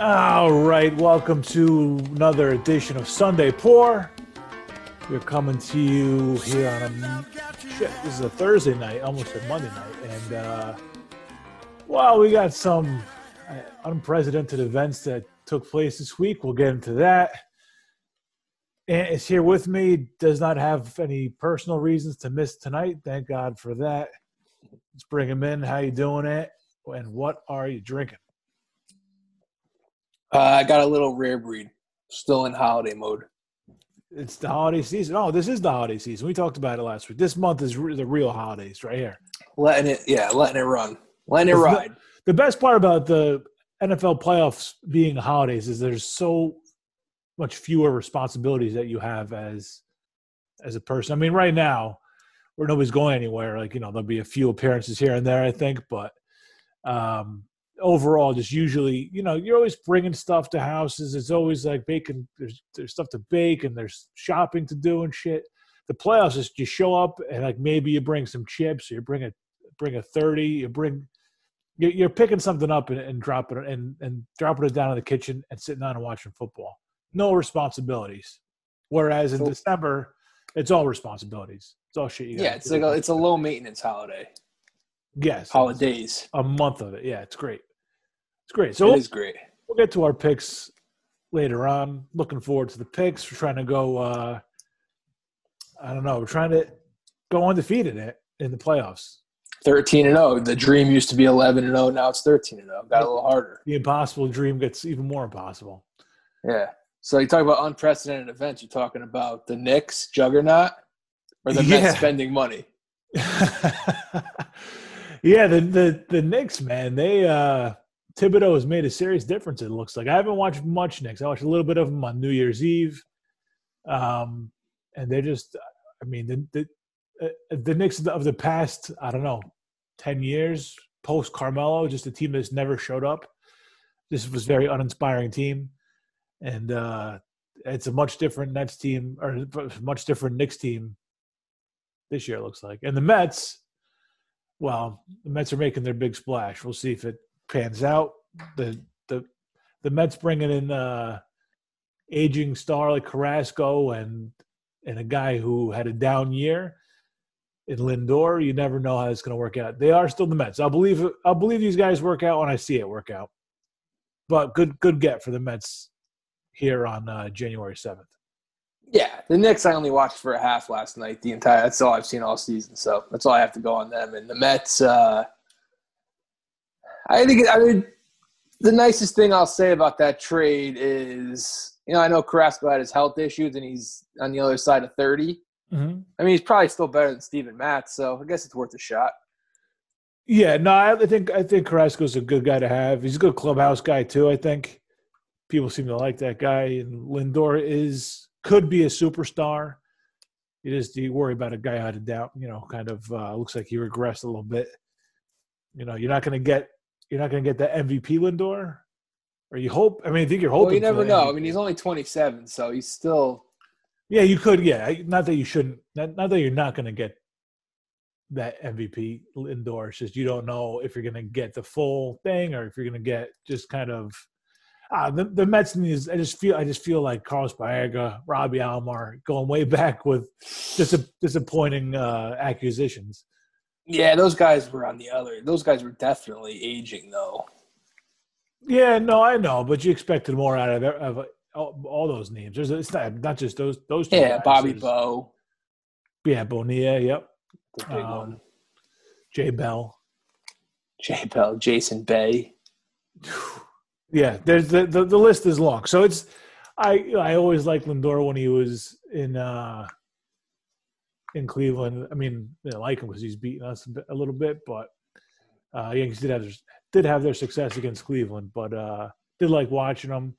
All right, welcome to another edition of Sunday Pour. We're coming to you here on a shit. This is a Thursday night, almost a Monday night, and uh, well, we got some uh, unprecedented events that took place this week. We'll get into that. And is here with me. Does not have any personal reasons to miss tonight. Thank God for that. Let's bring him in. How you doing, it? And what are you drinking? Uh, I got a little rare breed, still in holiday mode. It's the holiday season. Oh, this is the holiday season. We talked about it last week. This month is re- the real holidays right here. Letting it, yeah, letting it run, letting it ride. The best part about the NFL playoffs being holidays is there's so much fewer responsibilities that you have as as a person. I mean, right now, where nobody's going anywhere, like you know, there'll be a few appearances here and there, I think, but um overall just usually you know you're always bringing stuff to houses. It's always like baking there's there's stuff to bake and there's shopping to do and shit. The playoffs is you show up and like maybe you bring some chips or you bring a bring a 30 you bring you're, you're picking something up and, and dropping it and, and dropping it down in the kitchen and sitting down and watching football. No responsibilities. Whereas in So- december it's all responsibilities. It's all shit you Yeah, it's like a, it's a low maintenance holiday. yes. Holidays. a month of it. Yeah it's great it's great so it is great. we'll get to our picks later on. Looking forward to the picks. We're trying to go. uh I don't know. We're trying to go undefeated in, in the playoffs. Thirteen and zero. The dream used to be eleven and zero. Now it's thirteen and zero. Got a little harder. The impossible dream gets even more impossible. Yeah. So you talk about unprecedented events. You're talking about the Knicks juggernaut, or the Yeah. Mets spending money. yeah, the the the Knicks, man. They uh Thibodeau has made a serious difference. It looks like I haven't watched much Knicks. I watched a little bit of them on New Year's Eve, um, and they're just. I mean, the the uh, the Knicks of the past. I don't know, ten years post Carmelo, just a team that's never showed up. This was a very uninspiring team, and uh it's a much different Nets team or much different Knicks team this year. It looks like, and the Mets. Well, the Mets are making their big splash. We'll see if it pans out. The the the Mets bringing in uh aging star like Carrasco and and a guy who had a down year in Lindor. You never know how it's going to work out. They are still the Mets. I'll believe I'll believe these guys work out when I see it work out. But good good get for the Mets here on uh, January seventh. Yeah, the Knicks I only watched for a half last night. The entire that's all I've seen all season, so that's all I have to go on them. And the Mets, uh, I think I mean the nicest thing I'll say about that trade is you know I know Carrasco had his health issues and he's on the other side of 30 Mm-hmm. I mean he's probably still better than Steven Matz, so I guess it's worth a shot. Yeah, no, I think I think Carrasco's a good guy to have. He's a good clubhouse guy too. I think people seem to like that guy, and Lindor is could be a superstar. You just you worry about a guy out of doubt. You know, kind of uh, looks like he regressed a little bit. You know, you're not going to get you're not going to get that MVP Lindor, or you hope. I mean, I think you're hoping. Well, you never know. I mean he's only 27, so he's still Yeah, you could. Yeah, not that you shouldn't. Not, not that you're not going to get that MVP Lindor. It's just you don't know if you're going to get the full thing or if you're going to get just kind of. Uh, the the Mets needs. I just feel. I just feel like Carlos Baerga, Robbie Alomar, going way back with dis- disappointing uh, acquisitions. Yeah. Those guys were on the other. Those guys were definitely aging though. Yeah, no, I know, but you expected more out of, of all, all those names. There's it's not not just those those. two Yeah, guys. Bobby There's- Bow, Yeah, Bonilla. Yep. the big Um, one. Jay Bell. Jay Bell, Jason Bay. Yeah, there's the, the the list is long. So it's I I always liked Lindor when he was in uh in Cleveland. I mean, I like him because he's beaten us a, bit, a little bit, but uh Yankees did have their, did have their success against Cleveland, but uh did like watching him.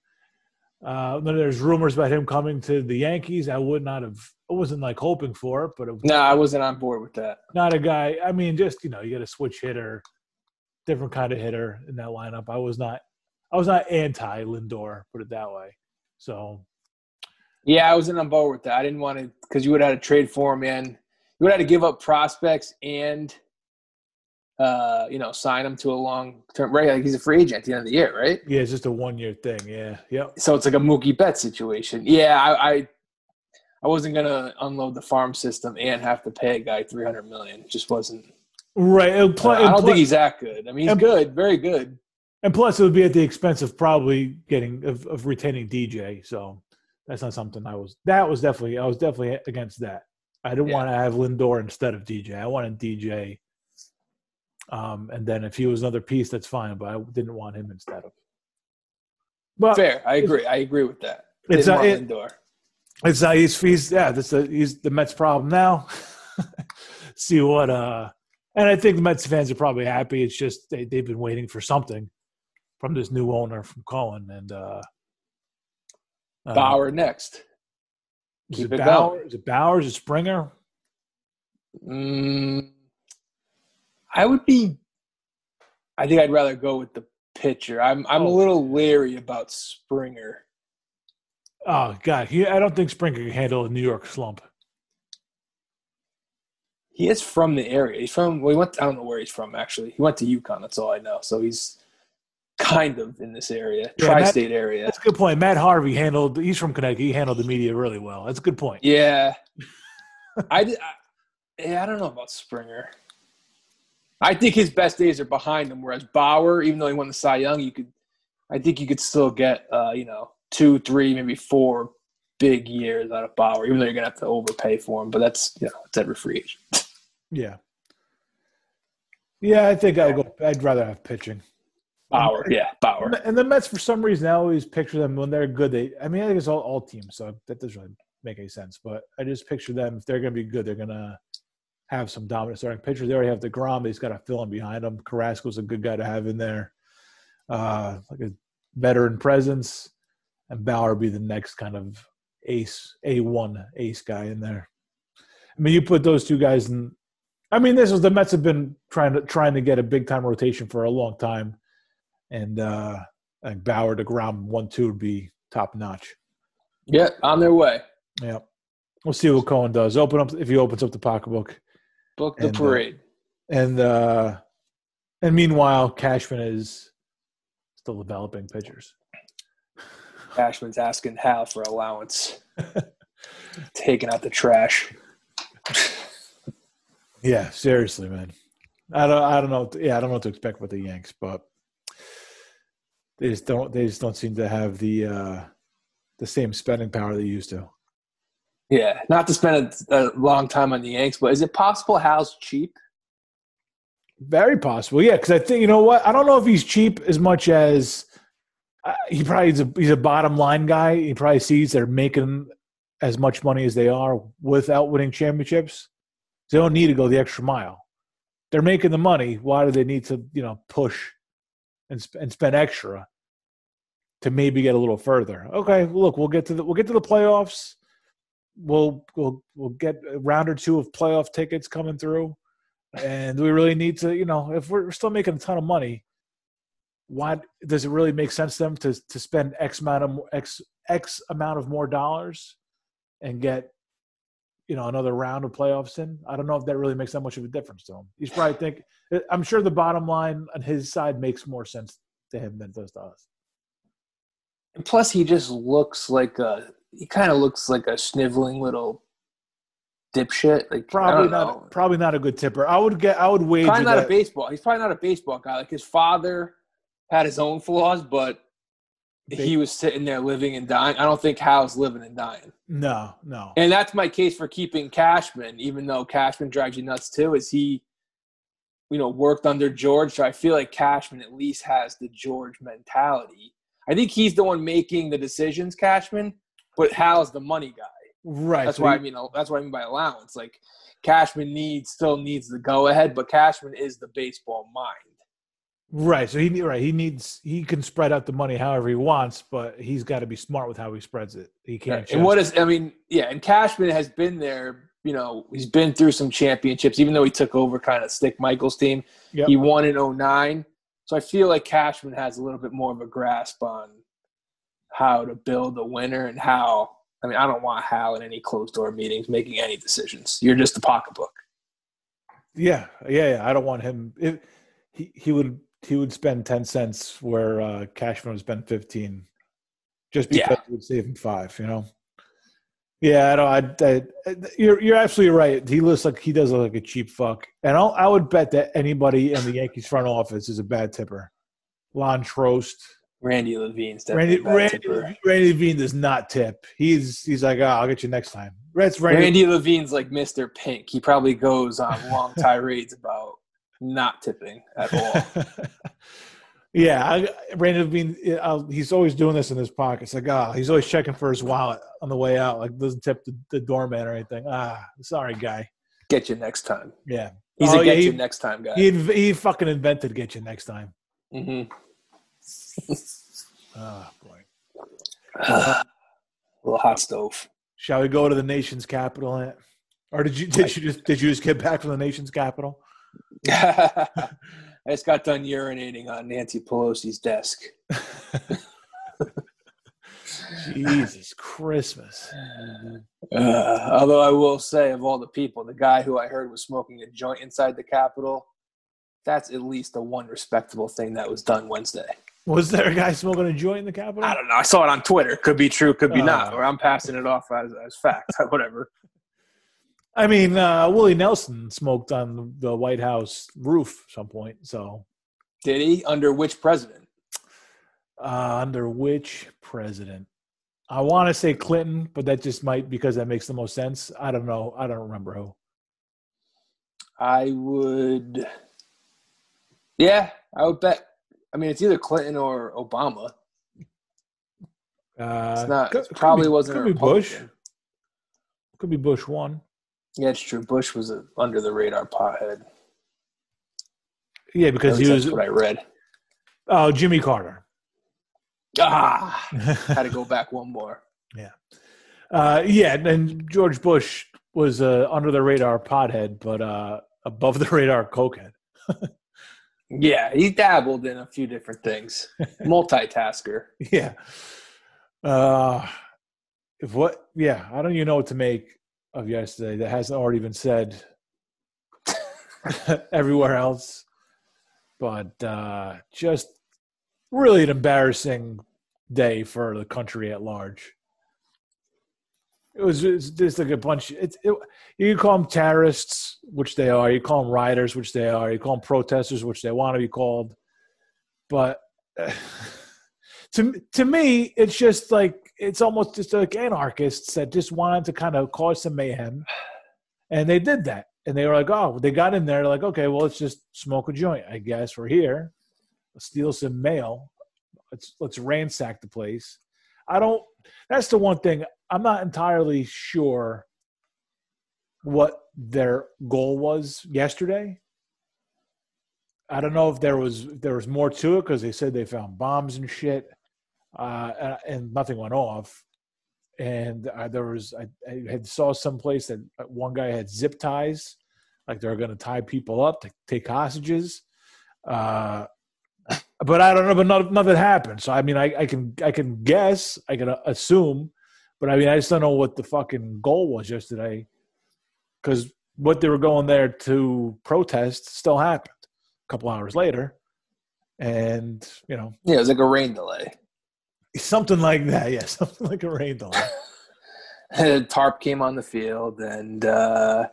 Uh, then there's rumors about him coming to the Yankees. I would not have. I wasn't like hoping for it, but it was No, I wasn't on board with that. not a guy. I mean, just you know, you got a switch hitter, different kind of hitter in that lineup. I was not, I was not anti Lindor, put it that way. So Yeah, I wasn't on board with that. I didn't want to because you would have had to trade for him, and you would have to give up prospects and uh, you know, sign him to a long term. Right, like he's a free agent at the end of the year, right? Yeah, it's just a one year thing. Yeah, yep. So it's like a Mookie Betts situation. Yeah, I, I, I wasn't gonna unload the farm system and have to pay a guy three hundred million. It just wasn't. Right. Uh, I don't think he's that good. I mean, he's and, good, very good. And plus, it would be at the expense of probably getting of, of retaining DJ. So that's not something I was. That was definitely I was definitely against that. I didn't yeah. want to have Lindor instead of DJ. I wanted DJ. Um, and then if he was another piece, that's fine. But I didn't want him instead of. But fair, I agree. I agree with that. It's not it, Lindor. It's not he's, he's yeah. This a, he's the Mets' problem now. See what uh, and I think the Mets fans are probably happy. It's just they they've been waiting for something from this new owner from Cohen and uh, uh Bauer next. Keep is it, it Bauer? Going. Is it Bauer? Is it Springer? Mm, I would be. I think I'd rather go with the pitcher. I'm I'm oh. a little leery about Springer. Oh God, he, I don't think Springer can handle a New York slump. He is from the area. He's from. Well, he went. I don't know where he's from actually. He went to UConn. That's all I know. So he's kind of in this area, yeah, tri-state Matt, area. That's a good point. Matt Harvey handled. He's from Connecticut. He handled the media really well. That's a good point. Yeah, I, I, yeah, I don't know about Springer. I think his best days are behind him. Whereas Bauer, even though he won the Cy Young, you could, I think you could still get, uh, you know, two, three, maybe four big years out of Bauer, even though you're gonna have to overpay for him. But that's, you know, it's every free agent. Yeah. Yeah, I think I'd go. I'd rather have pitching. Bauer, yeah, Bauer. And the Mets, for some reason, I always picture them when they're good. They, I mean, I think it's all, all teams, so that doesn't really make any sense. But I just picture them if they're going to be good, they're going to have some dominant starting pitchers. They already have deGrom, he's got to fill in behind him. Carrasco's a good guy to have in there, uh, like a veteran presence, and Bauer be the next kind of ace, a one ace guy in there. I mean, you put those two guys in. I mean, this is the Mets have been trying to trying to get a big time rotation for a long time and uh, like Bauer deGrom one two would be top notch. Yeah, on their way. Yeah, we'll see what Cohen does. Open up if he opens up the pocketbook. Book the and, uh, parade. Uh, and uh, and meanwhile, Cashman is still developing pitchers. Cashman's asking Hal for allowance, taking out the trash. yeah, seriously, man. I don't. I don't know. Yeah, I don't know what to expect with the Yanks, but they just don't they just don't seem to have the uh the same spending power they used to. Yeah, not to spend a, a long time on the Yanks, but is it possible Hal's cheap? Very possible, yeah. Because I think you know what I don't know if he's cheap as much as uh, he probably is a he's a bottom line guy. He probably sees they're making as much money as they are without winning championships. They don't need to go the extra mile. They're making the money. Why do they need to you know push and, sp- and spend extra to maybe get a little further. Okay, look, we'll get to the we'll get to the playoffs. We'll we'll we'll get a round or two of playoff tickets coming through, and we really need to, you know, if we're still making a ton of money, why does it really make sense to them to to spend x amount of x x amount of more dollars and get you know another round of playoffs in. I don't know if that really makes that much of a difference to him. He's probably think eh, I'm sure the bottom line on his side makes more sense to him than it does to us. And plus, he just looks like a he kind of looks like a sniveling little dipshit. Like probably not know. probably not a good tipper. I would get I would wager probably not that, a baseball. He's probably not a baseball guy. Like his father had his own flaws, but he was sitting there living and dying. I don't think Hal's living and dying. No, no. And that's my case for keeping Cashman, even though Cashman drives you nuts too, is he, you know, worked under George. So I feel like Cashman at least has the George mentality. I think he's the one making the decisions, Cashman, but Hal's the money guy. Right. That's so why I mean that's what I mean by allowance. Like Cashman needs still needs the go ahead, but Cashman is the baseball mind. Right. So he right he needs he can spread out the money however he wants, but he's got to be smart with how he spreads it. He can't. Right. And what is I mean? Yeah, and Cashman has been there. You know, he's been through some championships. Even though he took over kind of Stick Michaels' team, yep. he won in 09. So I feel like Cashman has a little bit more of a grasp on how to build a winner and how. I mean, I don't want Hal in any closed door meetings making any decisions. You're just a pocketbook. Yeah, yeah, yeah. I don't want him. If he he would he would spend ten cents where uh, Cashman would spend fifteen, just because Yeah. it would save him five. You know. Yeah, I don't. I, I, you're you're absolutely right. He looks like he does look like a cheap fuck, and I'll, I would bet that anybody in the Yankees front office is a bad tipper. Lon Trost, Randy Levine's definitely Randy Randy, tipper. Randy Levine does not tip. He's he's like, oh, I'll get you next time. That's Randy. Randy Levine's like Mr. Pink. He probably goes on long tirades about not tipping at all. yeah, I, Levine. uh, he's always doing this in his pockets. Like, ah, he's always checking for his wallet on the way out. Like, doesn't tip the, the doorman or anything. Ah, sorry, guy. Get you next time. Yeah, He's Oh, a yeah, get he- you next time guy. he inv- he fucking invented get you next time. Mm-hmm. Oh boy. little hot stove. Shall we go to the nation's capital? Or did you did you just did you just get back from the nation's capital? I just got done urinating on Nancy Pelosi's desk. Jesus Christmas. Uh, although I will say, of all the people, the guy who I heard was smoking a joint inside the Capitol, that's at least the one respectable thing that was done Wednesday. Was there a guy smoking a joint in the Capitol? I don't know. I saw it on Twitter. Could be true, could be not. Oh. Or I'm passing it off as, as fact. Whatever. I mean, uh, Willie Nelson smoked on the White House roof at some point. So, Did he? Under which president? uh, under which president? I want to say Clinton, but that just might because that makes the most sense. I don't know. I don't remember who. I would. Yeah, I would bet. I mean, it's either Clinton or Obama. Uh, It's not. could- It probably could be, wasn't Could be Bush. Could be Bush one. Yeah, it's true. Bush was a under the radar pothead. Yeah, because he was. that's what I read. Oh, Jimmy Carter. Ah, had to go back one more. Yeah, uh, yeah, and George Bush was uh, under the radar pothead, but uh, above the radar cokehead. Yeah, he dabbled in a few different things. Multitasker. Yeah. Uh, if what? Yeah, I don't even know what to make of yesterday. That hasn't already been said everywhere else, but uh, just really an embarrassing day for the country at large. It was just like a bunch. It's it, you call them terrorists, which they are. You call them rioters, which they are. You call them protesters, which they want to be called. But to to me, it's just like it's almost just like anarchists that just wanted to kind of cause some mayhem, and they did that. And they were like, "Oh, they got in there. Like, okay, well, let's just smoke a joint. I guess we're here. Let's steal some mail. Let's let's ransack the place." I don't. That's the one thing I'm not entirely sure what their goal was yesterday. I don't know if there was if there was more to it because they said they found bombs and shit, uh, and, and nothing went off. And uh, there was I, I had saw someplace that one guy had zip ties, like they're going to tie people up to take hostages. Uh, but I don't know, but none, nothing happened. So I mean, I, I can I can guess, I can uh, assume, but I mean, I just don't know what the fucking goal was yesterday, because what they were going there to protest still happened a couple hours later, and you know Yeah, it was like a rain delay. Something like that. Yeah, something like a rain delay. Tarp came on the field, and uh,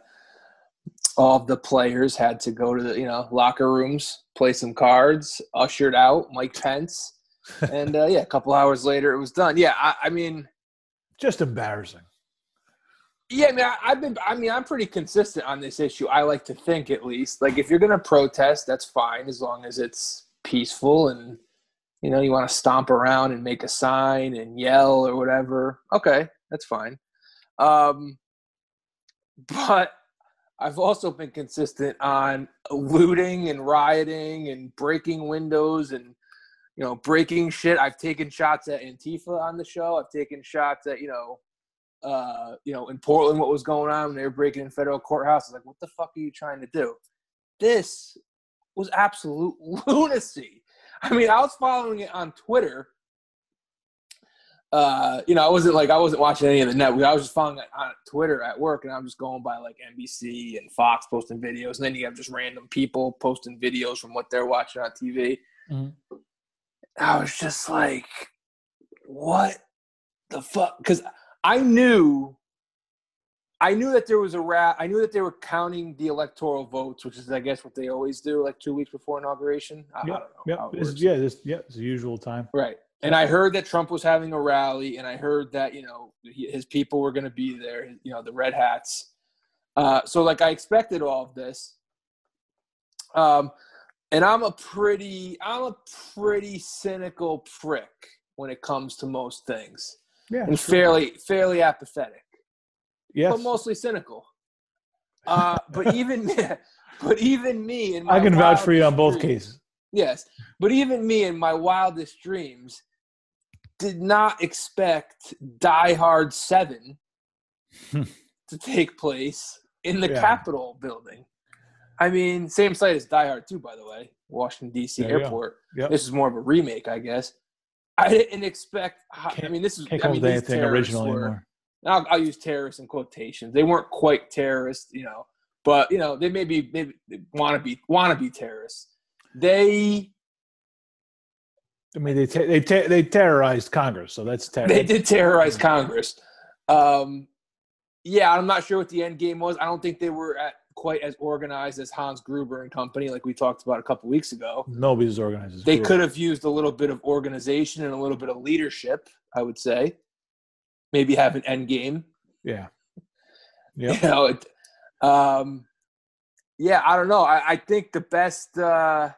all of the players had to go to the you know locker rooms, play some cards, ushered out Mike Pence, and uh, yeah, a couple hours later it was done. Yeah, I, I mean, Just embarrassing. yeah, I mean, I, I've been, I mean, I'm pretty consistent on this issue. I like to think, at least, like if you're gonna protest, that's fine as long as it's peaceful and you know you want to stomp around and make a sign and yell or whatever. Okay, that's fine. Um, but I've also been consistent on looting and rioting and breaking windows and you know breaking shit. I've taken shots at Antifa on the show. I've taken shots at you know uh, you know, in Portland, what was going on when they were breaking in federal courthouses. Like, what the fuck are you trying to do? This was absolute lunacy. I mean, I was following it on Twitter uh, you know, I wasn't like I wasn't watching any of the network. I was just following it on Twitter at work, and I'm just going by like NBC and Fox posting videos, and then you have just random people posting videos from what they're watching on TV. Mhm. I was just like, what the fuck? Because I knew, I knew that there was a rat. I knew that they were counting the electoral votes, which is, I guess, what they always do, like two weeks before inauguration. I, I Yeah, don't know. Yeah, it's, yeah, this, yeah, it's the usual time. Right. And I heard that Trump was having a rally, and I heard that you know his people were going to be there. You know, the red hats. Uh, so like I expected all of this. Um, and I'm a pretty I'm a pretty cynical prick when it comes to most things, Yeah, and sure. fairly fairly apathetic, yes. but mostly cynical. Uh, but even but even me and I can vouch for you on both cases. Yes, but even me in my wildest dreams did not expect Die Hard 7 to take place in the Yeah. Capitol building. I mean, same site as Die Hard 2, by the way, Washington, D.C. There airport. Yep. This is more of a remake, I guess. I didn't expect. I mean, this is. Can't I mean, these anything original were- anymore. I'll, I'll use terrorists in quotations. They weren't quite terrorists, you know, but you know they maybe maybe want to be want to be terrorists. They I mean, they te- they te- they terrorized Congress, so that's ter- they did terrorize Congress. Um, yeah, I'm not sure what the end game was. I don't think they were at quite as organized as Hans Gruber and company, like we talked about a couple weeks ago. Nobody's organized. as They group. could have used a little bit of organization and a little bit of leadership. I would say, maybe have an end game. Yeah. You know, it, um, yeah, I don't know. I, I think the best, uh,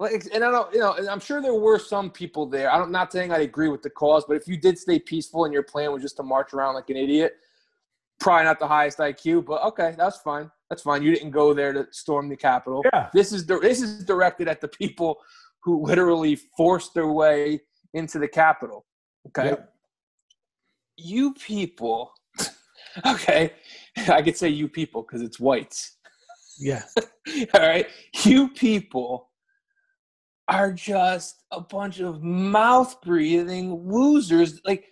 like, and I don't, you know, and I'm sure there were some people there. I'm not saying I agree with the cause, but if you did stay peaceful and your plan was just to march around like an idiot, probably not the highest IQ, but okay, that's fine. That's fine. You didn't go there to storm the Capitol. Yeah. This is this is directed at the people who literally forced their way into the Capitol. Okay Yep. You people okay i could say you people because it's whites Yeah. all right? You people are just a bunch of mouth breathing losers. Like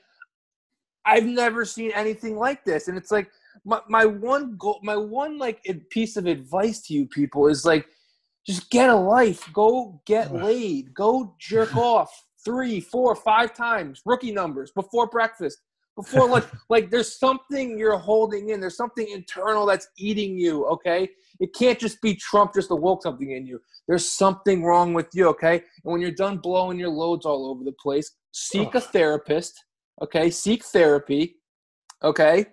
i've never seen anything like this. And it's like my, my one goal my one like piece of advice to you people is like just get a life. Go get laid. Go jerk off three four five times. Rookie numbers before breakfast before lunch like there's something you're holding in there's something internal that's eating you okay? It can't just be trump just awoke something in you. There's something wrong with you okay? And when you're done blowing your loads all over the place seek a therapist okay? Seek therapy okay?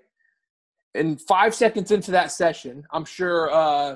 And five seconds into that session i'm sure uh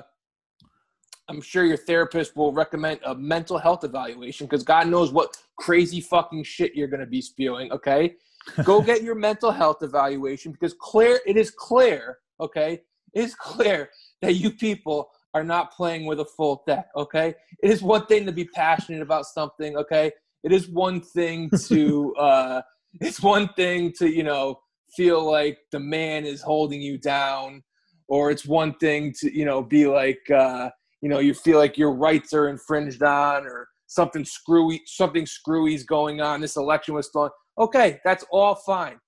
i'm sure your therapist will recommend a mental health evaluation because god knows what crazy fucking shit you're going to be spewing okay go get your mental health evaluation because clear it is clear okay? It is clear that you people are not playing with a full deck okay? It is one thing to be passionate about something okay? It is one thing to uh it's one thing to you know feel like the man is holding you down or it's one thing to you know be like uh you know you feel like your rights are infringed on or something screwy something screwy's going on this election was stolen okay that's all fine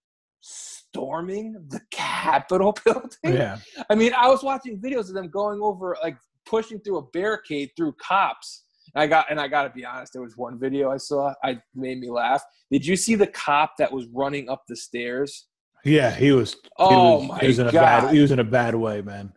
storming the capitol building Yeah. I mean, I was watching videos of them going over, like pushing through a barricade through cops. And I got, and I got to be honest, there was one video I saw. I made me laugh. Did you see the cop that was running up the stairs? Yeah. He was. he Oh was, my he was in a God. bad. He was in a bad way, man.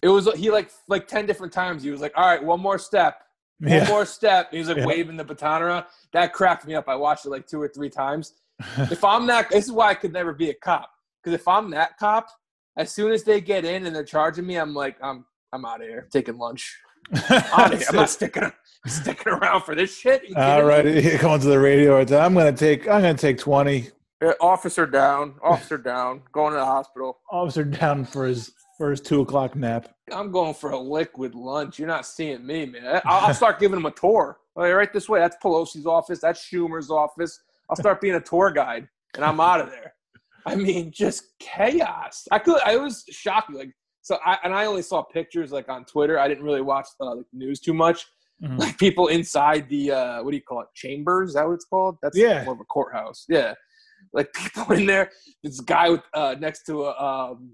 It was he like like ten different times. He was like, "All right, one more step, one Yeah. more step." He was like Yeah. waving the baton around. That cracked me up. I watched it like two or three times. If I'm that, this is why I could never be a cop. Because if I'm that cop, as soon as they get in and they're charging me, I'm like, I'm I'm out of here, taking lunch. Of. I'm not sticking sticking around for this shit. All right, comes to the radio. I'm gonna take. I'm gonna take twenty. Uh, Officer down. Officer down. Going to the hospital. Officer down for his for his two o'clock nap. I'm going for a liquid lunch. You're not seeing me, man. I'll, I'll start giving them a tour. All right, right this way. That's Pelosi's office. That's Schumer's office. I'll start being a tour guide, and I'm out of there. I mean, just chaos. I could. I was shocked. Like so, I, and I only saw pictures like on Twitter. I didn't really watch uh, like news too much. Mhm. Like people inside the uh, what do you call it? Chambers? Is that what it's called? That's Yeah. more of a courthouse. Yeah. like people in there. This guy with, uh, next to a um,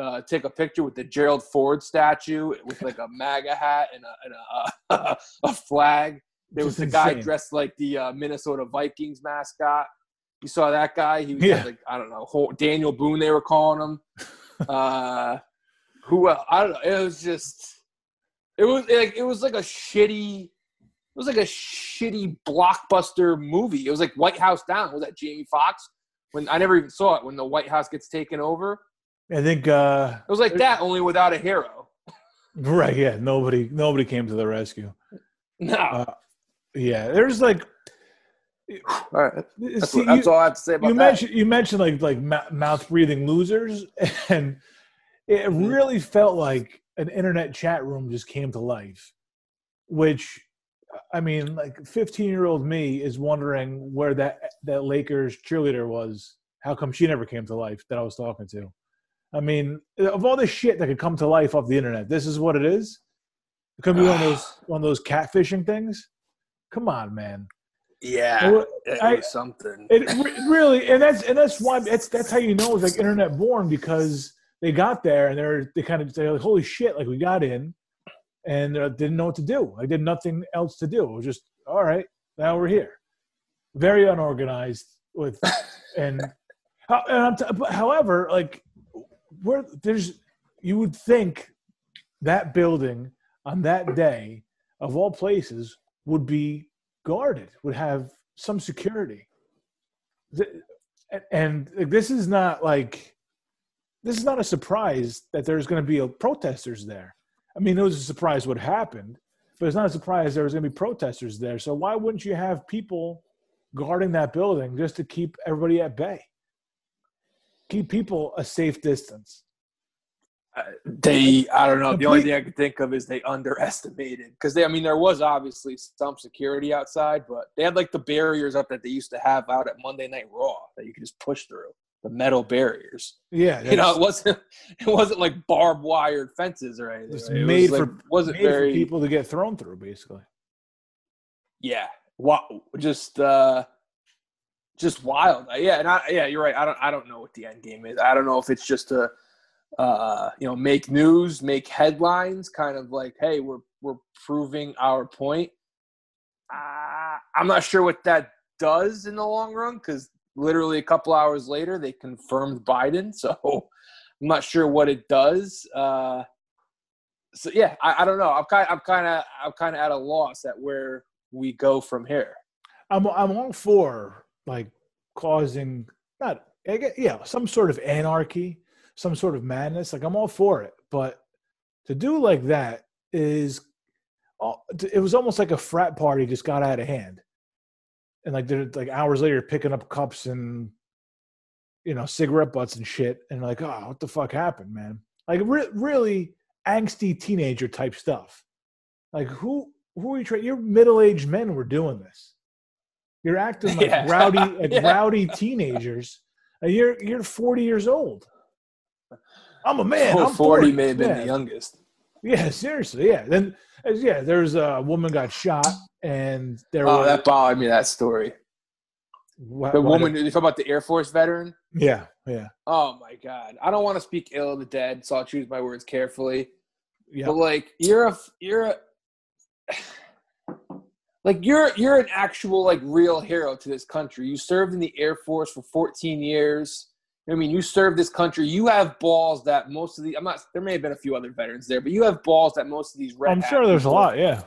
uh, take a picture with the Gerald Ford statue with like a MAGA hat and a, and a, uh, a flag. There was a guy dressed like the uh, Minnesota Vikings mascot. You saw that guy? He was Yeah. like I don't know Daniel Boone. They were calling him. uh, who else? I don't know. It was just. It was like it was like a shitty. It was like a shitty blockbuster movie. It was like White House Down. Was that Jamie Foxx? When I never even saw it. When the White House gets taken over, I think uh it was like that, only without a hero. right, yeah, nobody nobody came to the rescue. No. Uh, yeah, there's like all right. That's, see, what, that's you, all I have to say about you that. mentioned you mentioned like like mouth breathing losers and it Mm-hmm. really felt like an internet chat room just came to life which i mean like 15 year old me is wondering where that that lakers cheerleader was how come she never came to life that i was talking to i mean of all the shit that could come to life off the internet this is what it is it could be one of those one of those catfishing things come on man yeah, it I- something. it re- really, and that's and that's why that's that's how you know it's like internet born because they got there and they're they kind of say like holy shit like we got in and uh, didn't know what to do. I did nothing else to do. It was just all right. Now we're here. Very unorganized with and, and I'm t- but however like where there's you would think that building on that day of all places would be guarded, would have some security. And- this is not like this is not a surprise that there's going to be a protesters there. I mean, it was a surprise what happened, but it's not a surprise there was going to be protesters there. So why wouldn't you have people guarding that building just to keep everybody at bay? Keep people a safe distance. They, I don't know. The only thing I could think of is they underestimated because they. I mean, there was obviously some security outside, but they had like the barriers up that they used to have out at Monday Night Raw that you could just push through the metal barriers. Yeah, You know, it wasn't. It wasn't like barbed wired fences or anything. It's right? It made was for- like, wasn't made for very people to get thrown through, basically. yeah wow just uh just wild yeah and I, yeah you're right i don't i don't know what the end game is i don't know if it's just to uh you know make news make headlines kind of like hey we're we're proving our point. Uh, i'm not sure what that does in the long run because literally a couple hours later they confirmed biden. So i'm not sure what it does. Uh so yeah i, I don't know. I'm kind i'm kind of i'm kind of at a loss at where we go from here. I'm I'm all for like causing not yeah some sort of anarchy, some sort of madness. Like I'm all for it, but to do like that is, uh, it was almost like a frat party just got out of hand, and like they're like hours later picking up cups and you know cigarette butts and shit, and like oh what the fuck happened, man? Like re- really angsty teenager type stuff. Like who who are you trying? You're middle aged men were doing this. You're acting like Yeah. rowdy, like Yeah. rowdy teenagers. You're you're 40 years old. I'm a man. Oh, I'm 40 may have been yeah. the youngest Yeah, seriously. Yeah. Then yeah, there's a woman got shot, and there oh was that bothered me that story wha- the woman you talk about the air force veteran Yeah, yeah, oh my god i don't want to speak ill of the dead so i'll choose my words carefully yeah. but like you're a you're a like you're you're an actual like real hero to this country you served in the air force for 14 years i mean you serve this country you have balls that most of the i'm not there may have been a few other veterans there but you have balls that most of these red I'm sure there's a lot. Yeah,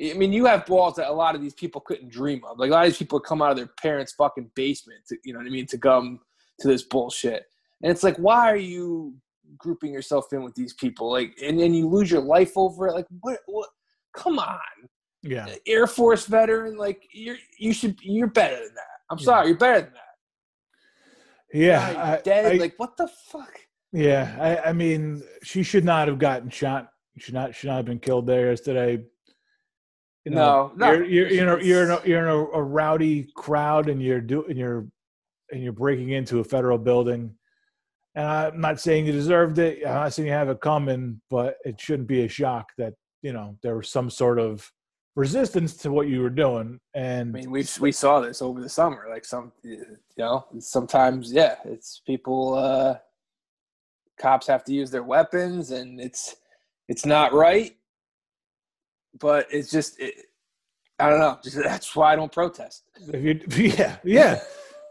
I mean, you have balls that a lot of these people couldn't dream of. Like a lot of these people come out of their parents' fucking basement, to, you know what I mean, to come to this bullshit. And it's like, why are you grouping yourself in with these people? Like, and then you lose your life over it. Like, what? What? Come on, yeah. Air Force veteran. Like, you're you should you're better than that. I'm Yeah. sorry, you're better than that. Yeah, I- dead. I- like, what the fuck? Yeah, I, I mean, she should not have gotten shot. Should not should not have been killed there yesterday. You know, No, no. you're you're you know you're in a, you're in a, a rowdy crowd and you're do and you're and you're breaking into a federal building. And I'm not saying you deserved it. I'm not saying you have it coming, but it shouldn't be a shock that you know there was some sort of resistance to what you were doing. And I mean, we we saw this over the summer. Like some, you know, sometimes yeah, it's people. uh Cops have to use their weapons, and it's it's not right. But it's just, it, I don't know. Just, that's why I don't protest. if you, yeah, yeah,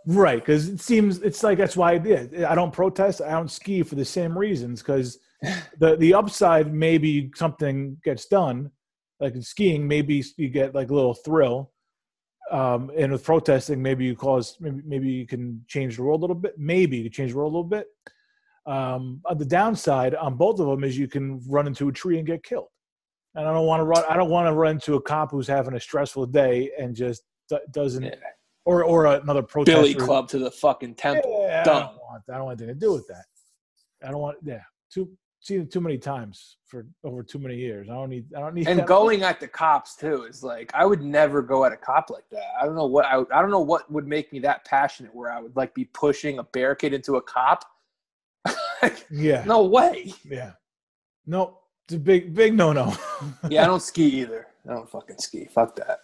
right. Because it seems it's like that's why I did. I don't protest. I don't ski for the same reasons. Because the the upside maybe something gets done, like in skiing, maybe you get like a little thrill. Um, and with protesting, maybe you cause maybe maybe you can change the world a little bit. Maybe you change the world a little bit. Um, on the downside on both of them is you can run into a tree and get killed. And I don't want to run. I don't want to run into a cop who's having a stressful day and just d- doesn't, Yeah. or or another protester. Billy Club to the fucking temple. Yeah, I don't want. I don't want anything to do with that. I don't want. Yeah, too seen it too many times for over too many years. I don't need. I don't need. And going at the cops too is like I would never go at a cop like that. I don't know what I, I don't know what would make me that passionate where I would like be pushing a barricade into a cop. Yeah. no way. Yeah. No, it's a big big no no. Yeah, I don't ski either. I don't fucking ski. Fuck that.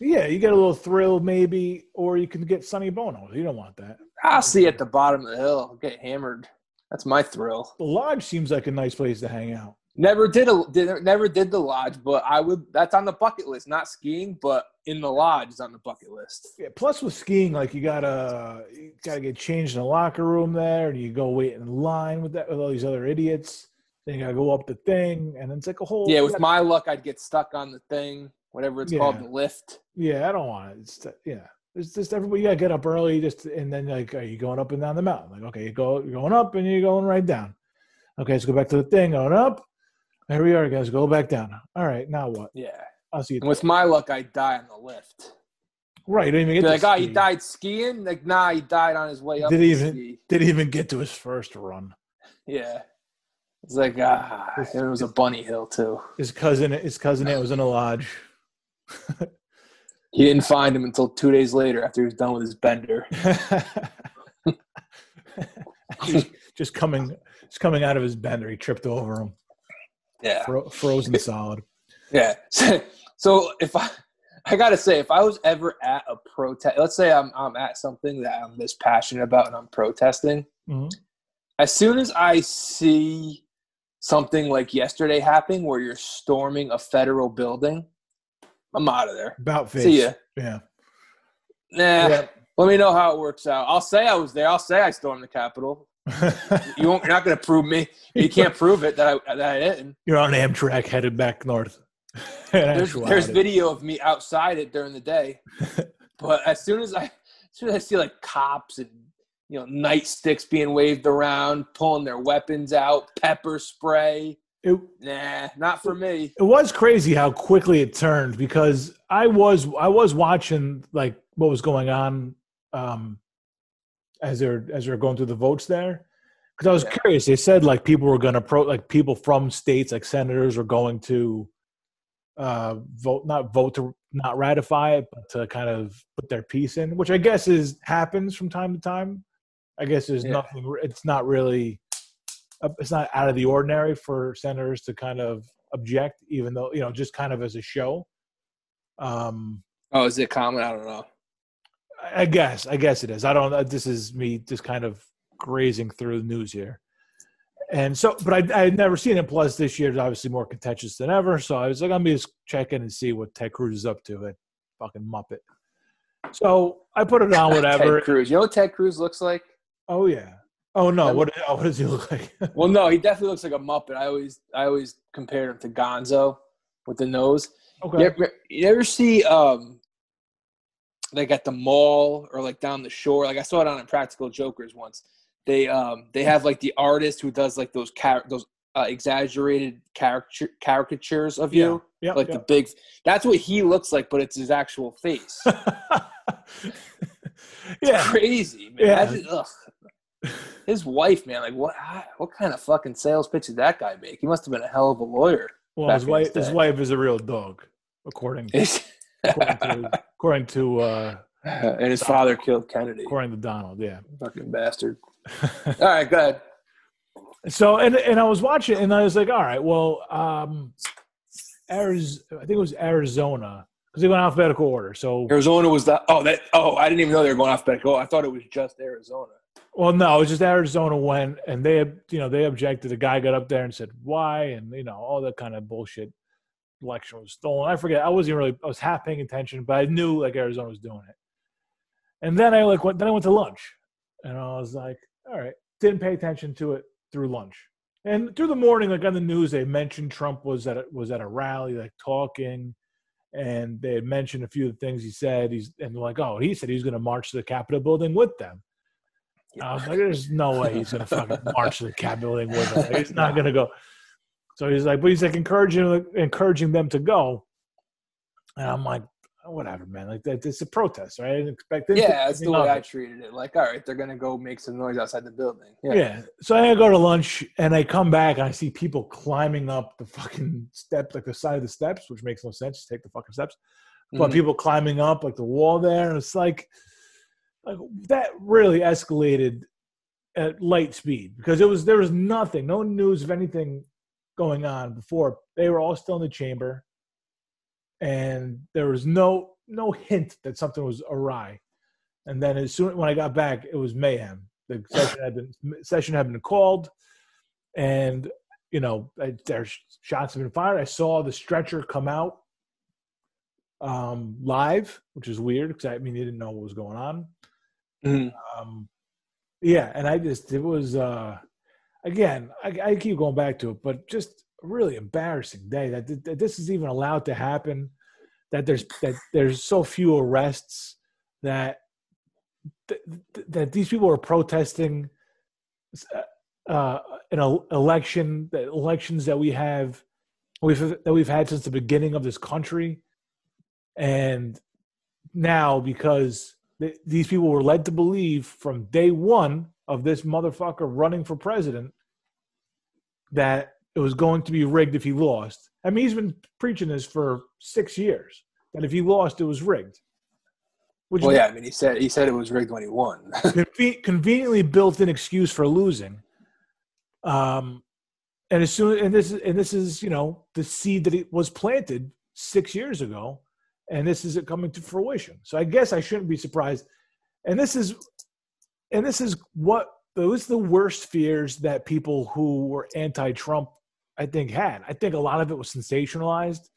yeah, you get a little thrill maybe, or you can get Sonny Bono. You don't want that. I'll see at the bottom of the hill. Get hammered. That's my thrill. The lodge seems like a nice place to hang out. Never did a did, never did the lodge, but I would. That's on the bucket list. Not skiing, but in the lodge is on the bucket list. Yeah, plus with skiing, like you gotta you gotta get changed in the locker room there, and you go wait in line with that with all these other idiots. Then you gotta go up the thing, and it's like a whole Yeah, with my luck, I'd get stuck on the thing, whatever it's called, the lift. yeah. I don't want it. It's yeah. It's just everybody. You gotta get up early, just and then like, are you going up and down the mountain? Like, okay, you go, you're going up, and you're going right down. Okay, let's go back to the thing. Going up. Here we are, guys. Go back down. All right, now what? Yeah. I'll see you. And with my luck, I'd die on the lift. right, didn't even get to like, oh, he died skiing? Like, nah, he died on his way up. Did to he even- ski. Didn't even get to his first run. Yeah. It's like, ah, it was a bunny hill, too. His cousin, his cousin, it was in a lodge. He didn't find him until two days later after he was done with his bender. just, just coming, just coming out of his bender, he tripped over him, Yeah. fro- frozen solid. Yeah. So if I, I gotta say, if I was ever at a protest, let's say I'm I'm at something that I'm this passionate about and I'm protesting. Mhm. As soon as I see something like yesterday happening, where you're storming a federal building, I'm out of there. About face. See ya. Yeah. Nah. Yeah. Let me know how it works out. I'll say I was there. I'll say I stormed the Capitol. You won't. You're not gonna prove me. You can't prove it that I that I didn't. You're on Amtrak headed back north. There's, there's video of me outside it during the day but as soon as i as soon as i see like cops and you know nightsticks being waved around pulling their weapons out pepper spray It, nah not for me it was crazy how quickly it turned because I was I was watching like what was going on um, as they're as they're going through the votes there because I was Yeah. curious. They said like people were going to pro like people from states like senators were going to uh, vote not vote to not ratify it but to kind of put their piece in, which I guess is happens from time to time. I guess there's Yeah. nothing. It's not really. Uh, It's not out of the ordinary for senators to kind of object, even though you know, just kind of as a show. Um, oh is it common i don't know I guess, I guess it is. I don't. This is me just kind of grazing through the news here, and so, but I I had never seen it. Plus, this year is obviously more contentious than ever. So I was like, I'm gonna just check in and see what Ted Cruz is up to. That fucking muppet. So I put it on whatever. ted cruz you know what ted cruz looks like Oh yeah. Oh no. What? Oh, what does he look like? well no he definitely looks like a muppet i always i always compared him to gonzo with the nose okay. You ever, you ever see um like at the mall or like down the shore? Like I saw it on Impractical Jokers once. They um they have like the artist who does like those car- those uh, exaggerated caricature caricatures of you, Yeah. like yeah. the big. That's what he looks like, but it's his actual face. yeah. Crazy man. Yeah. His wife, man, like what? What kind of fucking sales pitch did that guy make? He must have been a hell of a lawyer. Well, his in his wife, his wife is a real dog, according according to according to uh, and his father killed Kennedy. according to Donald. Yeah. Fucking bastard. All right, go ahead. so and and I was watching and I was like, all right, well, um, Arizona. I think it was Arizona because they went alphabetical order. So Arizona was the Oh, that. Oh, I didn't even know they were going alphabetical. I thought it was just Arizona. Well, no, it was just Arizona went, and they, you know, they objected. The guy got up there and said why, and you know, all that kind of bullshit. Election was stolen. I forget. I wasn't really. I was half paying attention, but I knew like Arizona was doing it. And then I like went. Then I went to lunch, and I was like, all right. Didn't pay attention to it through lunch, and through the morning, like on the news, they mentioned Trump was at a, was at a rally, like talking, and they had mentioned a few of the things he said. He's and like, oh, he said he's going to march to the Capitol building with them. I was like, there's no way he's gonna fucking march to the Capitol building with him. Like, he's not gonna go. So he's like, but he's like encouraging encouraging them to go. And I'm like, whatever, man. Like that, it's a protest, right? I didn't expect it. Yeah, that's the way I treated it. Like, all right, they're gonna go make some noise outside the building. Yeah. yeah. So I go to lunch and I come back and I see people climbing up the fucking steps, like the side of the steps, which makes no sense. Take the fucking steps, but mm-hmm. people climbing up like the wall there, and it's like like that really escalated at light speed because it was there was nothing, no news of anything going on before. They were all still in the chamber, and there was no no hint that something was awry. And then as soon when I got back, it was mayhem. The session had been session had been called, and you know there's shots have been fired. I saw the stretcher come out um, live, which is weird because I mean, you didn't know what was going on. Mm-hmm. Um, yeah, and I just it was uh, again I, I, keep going back to it, but just a really embarrassing day that, that this is even allowed to happen. That there's that there's so few arrests that that, that these people are protesting uh, an election, the elections that we have we've that we've had since the beginning of this country, and now because these people were led to believe from day one of this motherfucker running for president that it was going to be rigged if he lost. I mean, he's been preaching this for six years that if he lost, it was rigged. Which well, yeah, I mean, he said he said it was rigged when he won. conven- conveniently built-in excuse for losing. Um, and as soon and this is and this is you know the seed that it was planted six years ago and this is it coming to fruition. So I guess I shouldn't be surprised. And this is, and this is what those the worst fears that people who were anti-Trump, I think, had. I think a lot of it was sensationalized.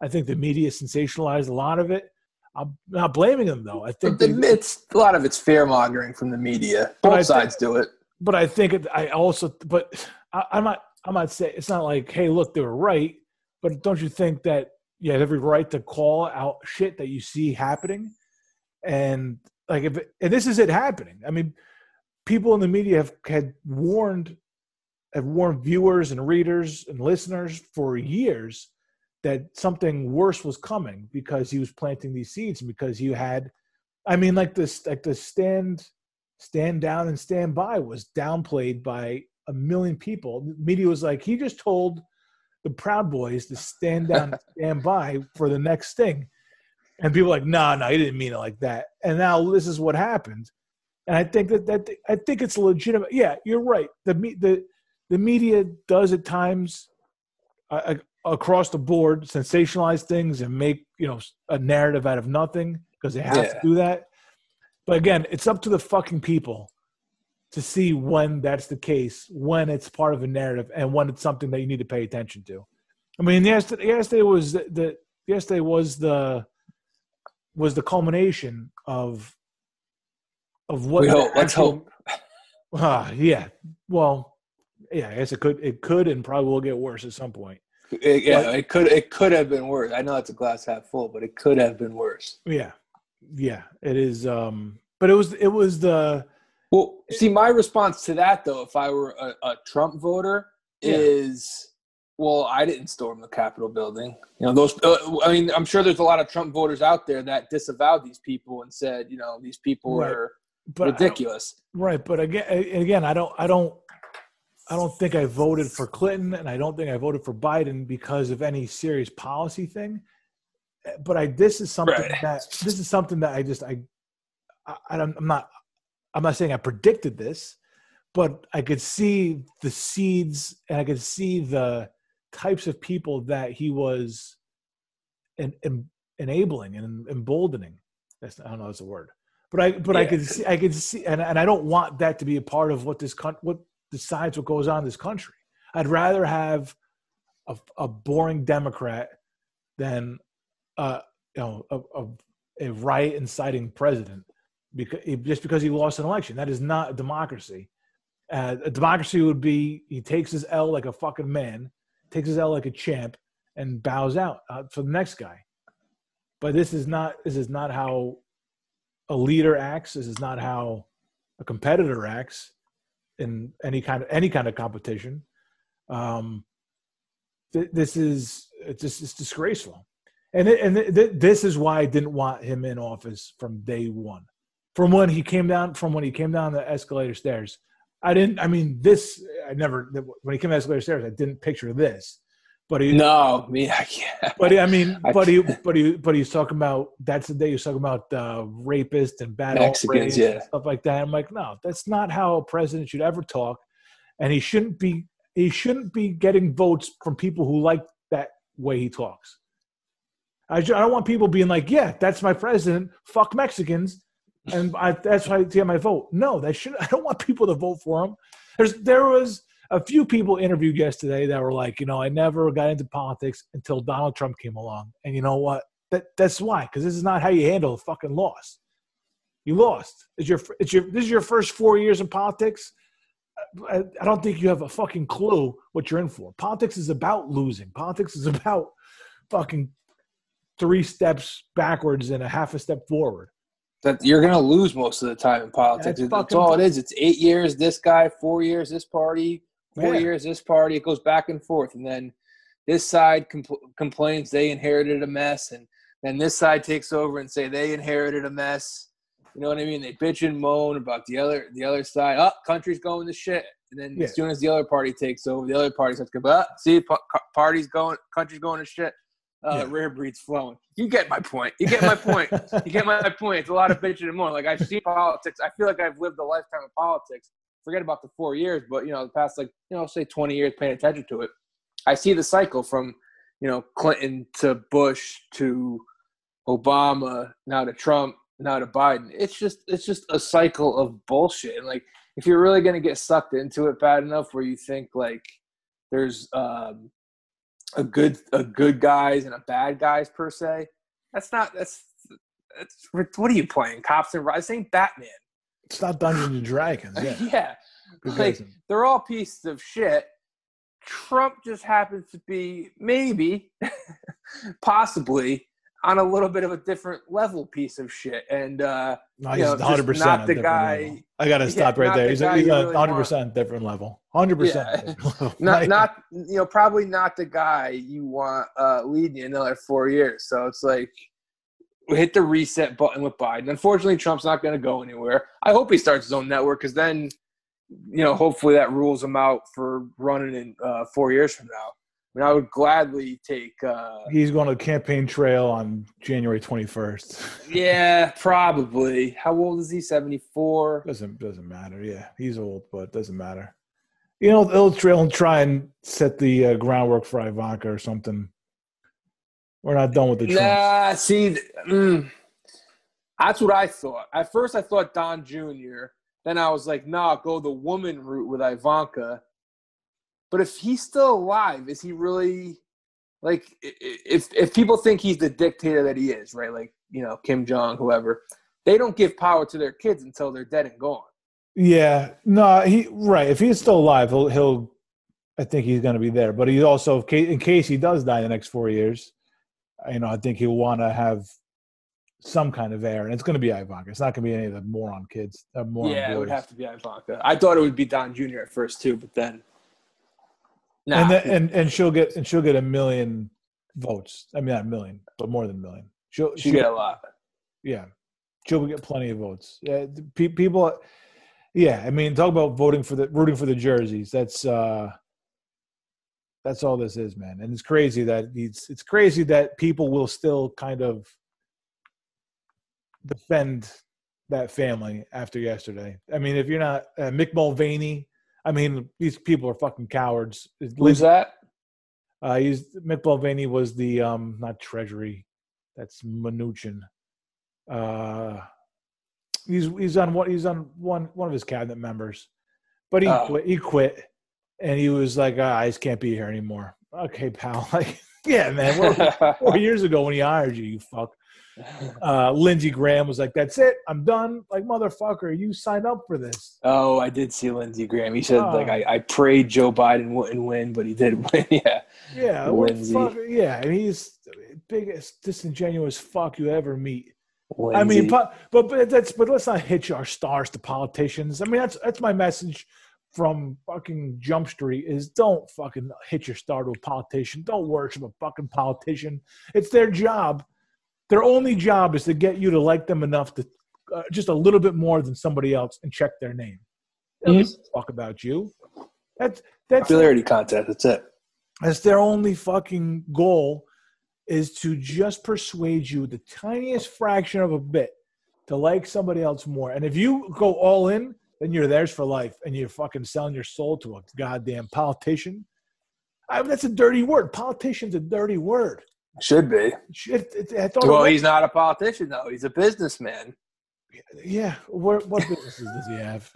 I think the media sensationalized a lot of it. I'm not blaming them though. I think they, it's a lot of it's fear mongering from the media. Both sides think, do it. But I think it, I also, but I, I'm not. I'm not saying it's not like, hey, look, they were right. But don't you think that you have every right to call out shit that you see happening. And like if and this is it happening. I mean people in the media have had warned have warned viewers and readers and listeners for years that something worse was coming because he was planting these seeds because you had i mean like this like the stand stand down and stand by was downplayed by a million people. Media was like he just told the Proud Boys to stand down and stand by for the next thing. And people are like, no, nah, no, nah, he didn't mean it like that. And now this is what happened. And I think that, that I think it's legitimate. Yeah, you're right. The the the media does at times uh, across the board sensationalize things and make you know a narrative out of nothing because they have yeah. to do that. But again, it's up to the fucking people to see when that's the case, when it's part of a narrative, and when it's something that you need to pay attention to. I mean, yesterday, yesterday was the, the yesterday was the was the culmination of of what. We hope. Let's hope. Uh, yeah. Well, yeah. I guess it could. It could, and probably will get worse at some point. It, yeah, but, it could. It could have been worse. I know it's a glass half full, but it could have been worse. Yeah, yeah. It is. Um, but it was. It was the well, see, my response to that, though, if I were a, a Trump voter, yeah. is well, I didn't storm the Capitol building. You know, those. Uh, I mean, I'm sure there's a lot of Trump voters out there that disavowed these people and said, you know, these people right. are but ridiculous. Right, but again, again, I don't, I don't, I don't think I voted for Clinton, and I don't think I voted for Biden because of any serious policy thing. But I, this is something right. that this is something that I just I, I I'm not I'm not saying I predicted this, but I could see the seeds and I could see the types of people that he was en- en- enabling and emboldening. That's I don't know that's a word, but I but I could see I could see and, and I don't want that to be a part of what this coun- what decides what goes on in this country. I'd rather have a, a boring Democrat than uh, you know a, a, a riot inciting president because just because he lost an election. That is not a democracy. Uh, a democracy would be he takes his L like a fucking man, takes his L like a champ, and bows out uh, for the next guy. But this is not this is not how a leader acts. This is not how a competitor acts in any kind of any kind of competition. Um, th- this is it's just it's disgraceful, and it, and th- th- this is why I didn't want him in office from day one. From when he came down, from when he came down the escalator stairs, I didn't. I mean, this I never. When he came down the escalator stairs, I didn't picture this. But he, No, mean, I can't. but he, I mean, I- but he, but he, but he's talking about. That's the day he's talking about uh, rapists and bad Mexicans, yeah. and stuff like that. I'm like, no, that's not how a president should ever talk, and he shouldn't be. He shouldn't be getting votes from people who like that way he talks. I, I don't want people being like, yeah, that's my president. Fuck Mexicans, and I, that's why I get my vote. No, that should. I don't want people to vote for him. There's there was a few people interviewed yesterday that were like, you know, I never got into politics until Donald Trump came along, and you know what? That that's why, because this is not how you handle a fucking loss. You lost. It's your it's your this is your first four years in politics. I, I don't think you have a fucking clue what you're in for. Politics is about losing. Politics is about fucking three steps backwards and a half a step forward. That you're gonna lose most of the time in politics. That's That's, all it is. It's eight years this guy, four years this party, four Yeah. years this party. It goes back and forth, and then this side compl- complains they inherited a mess, and then this side takes over and say they inherited a mess. You know what I mean? They bitch and moan about the other the other side. Oh, country's going to shit. And then Yeah. as soon as the other party takes over, the other party starts to go, ah, see, ca- party's going, country's going to shit. Uh, Yeah. Rare breed's flowing. You get my point. You get my point. you get my point. It's a lot of bitching and more. Like I've seen politics. I feel like I've lived a lifetime of politics. Forget about the four years, but you know, the past like you know, say twenty years paying attention to it. I see the cycle from you know Clinton to Bush to Obama now to Trump now to Biden. It's just it's just a cycle of bullshit. And like if you're really gonna get sucked into it bad enough where you think like there's um a good a good guys and a bad guys per se. That's not that's that's what are you playing? Cops and Robbers? Ain't Batman. It's not Dungeons and Dragons. Yeah. yeah. Good Like they're all pieces of shit. Trump just happens to be maybe, possibly on a little bit of a different level piece of shit. And uh, No, you know, 100 percent not the guy- I got to Yeah, stop right there. the He's, he's a really 100 percent different level. 100 Yeah. percent. not not you know probably not the guy you want uh, leading you another four years. So it's like we hit the reset button with Biden. Unfortunately, Trump's not going to go anywhere. I hope he starts his own network because then you know hopefully that rules him out for running in uh, four years from now. I mean, I would gladly take. Uh, He's going to the campaign trail on January 21st. yeah, probably. How old is he? Seventy four. doesn't doesn't matter. Yeah, he's old, but doesn't matter. You know, they'll trail and try and set the uh, groundwork for Ivanka or something. We're not done with the Trumps. Nah, see, mm, that's what I thought. At first, I thought Don Jr. Then I was like, nah, go the woman route with Ivanka. But if he's still alive, is he really like? If if people think he's the dictator that he is, right? Like you know, Kim Jong, whoever, they don't give power to their kids until they're dead and gone. Yeah, no, he right. If he's still alive, he'll he'll. I think he's going to be there, but he also, in case, he does die in the next four years, you know, I think he'll want to have some kind of heir, and it's going to be Ivanka. It's not going to be any of the moron kids. Uh, moron yeah, it would have to be Ivanka. I thought it would be Don Jr. at first too, but then. Nah, and, then, and and she'll get and she'll get a million votes. I mean, not a million, but more than a million. She'll she she'll- get a lot. Yeah, she'll get plenty of votes. Yeah, pe- people. Yeah, I mean, talk about voting for the rooting for the jerseys. That's uh that's all this is, man. And it's crazy that it's it's crazy that people will still kind of defend that family after yesterday. I mean, if you're not uh, Mick Mulvaney, I mean, these people are fucking cowards. Who's that? Uh, he's Mick Mulvaney was the um not Treasury That's Mnuchin. Uh, he's he's on what he's on one one of his cabinet members, but he Oh. quit. He quit, and he was like, ah, "I just can't be here anymore." Okay, pal. Like, yeah, man. Well, four years ago when he hired you, you fuck. Uh, Lindsey Graham was like, "That's it. I'm done." Like, motherfucker, you signed up for this. oh, I did see Lindsey Graham. He said like I, I prayed Joe Biden wouldn't win, but he did win. yeah. Yeah, Lindsey. Yeah, and he's the biggest disingenuous fuck you ever meet. I mean, but, but but that's but let's not hitch our stars to politicians. I mean, that's that's my message from fucking Jump Street is don't fucking hitch your star to a politician. Don't worship a fucking politician. It's their job. Their only job is to get you to like them enough to uh, just a little bit more than somebody else and check their name. They don't Mhm. give a fuck about you. That's that's popularity contest. That's it. that's their only fucking goal is to just persuade you the tiniest fraction of a bit to like somebody else more. And if you go all in, then you're theirs for life and you're fucking selling your soul to a goddamn politician. I that's a dirty word. Politician's a dirty word. Should be. It, I thought Well, he's not a politician though. He's a businessman. yeah. Where, what businesses does he have?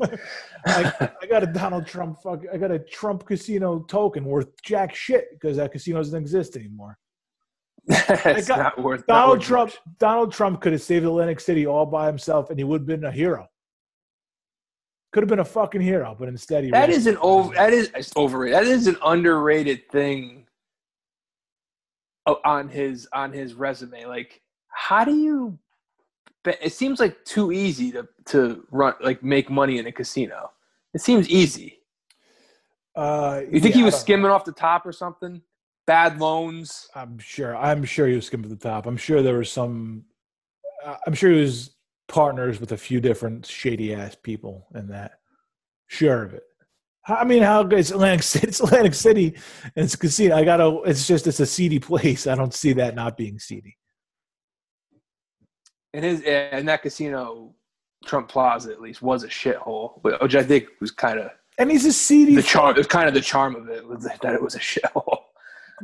I, I got a Donald Trump fuck. I got a Trump casino token worth jack shit because that casino doesn't exist anymore. it's got- not worth Donald Trump. much. Donald Trump could have saved Atlantic City all by himself, and he would have been a hero. Could have been a fucking hero, but instead he. That is an over. That is overrated. That is an underrated thing on his on his resume. Like, how do you? It seems like too easy to to run like make money in a casino. It seems easy. Uh, You think yeah, he was skimming off the top or something? Bad loans. I'm sure. I'm sure he was skimming the top. I'm sure there was some. uh, I'm sure he was partners with a few different shady ass people in that. Sure of it. I mean, how it's Atlantic City? It's Atlantic City, and it's a casino. I gotta. It's just it's a seedy place. I don't see that not being seedy. And his and that casino, Trump Plaza at least was a shithole, which I think was kind of And he's a seedy. the charm. It was kind of the charm of it was that it was a shithole.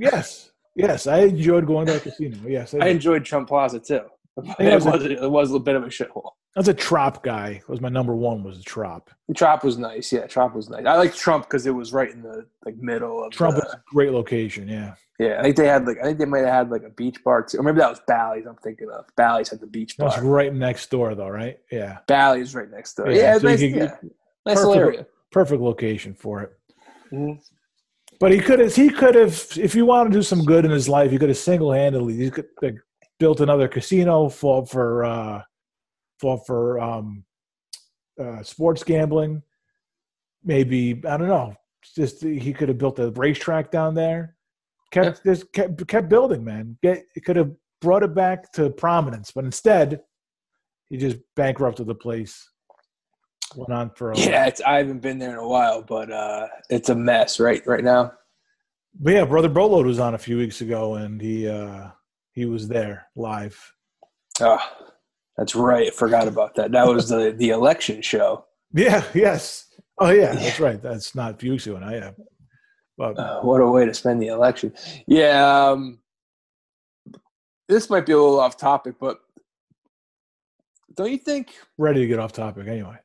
Yes, yes. I enjoyed going to that casino. Yes, I I enjoyed Trump Plaza too. It was, a- it was a bit of a shithole. Was a trop guy. It was my number one was a trop. Trump was nice. Yeah, Trump was nice. I liked Trump because it was right in the like middle of Trump the- was a great location. Yeah. yeah, I think they had like I think they might have had like a beach bar too. Or maybe that was Bally's. I'm thinking of Bally's had the beach bar. That's right next door, though, right? Yeah. Bally's right next door. Yeah, Yeah, so nice. could Yeah, nice perfect- area. Perfect location for it. Mhm. But he could have. He could have. If you want to do some good in his life, he could have single handedly. He could like, built another casino for for uh, for for um, uh, sports gambling. Maybe I don't know. Just he could have built a racetrack down there. Kept just kept, kept building, man. Get it could have brought it back to prominence, but instead, he just bankrupted the place. Went on for a Yeah, it's, I haven't been there in a while, but uh, it's a mess right right now. But yeah, brother Brolode was on a few weeks ago, and he uh, he was there live. Oh, that's right. I forgot about that. That was the the election show. Yeah. Yes. Oh yeah, that's right. That's not a few weeks ago now. But Uh, what a way to spend the election. Yeah. Um, this might be a little off topic, but don't you think? ready to get off topic anyway.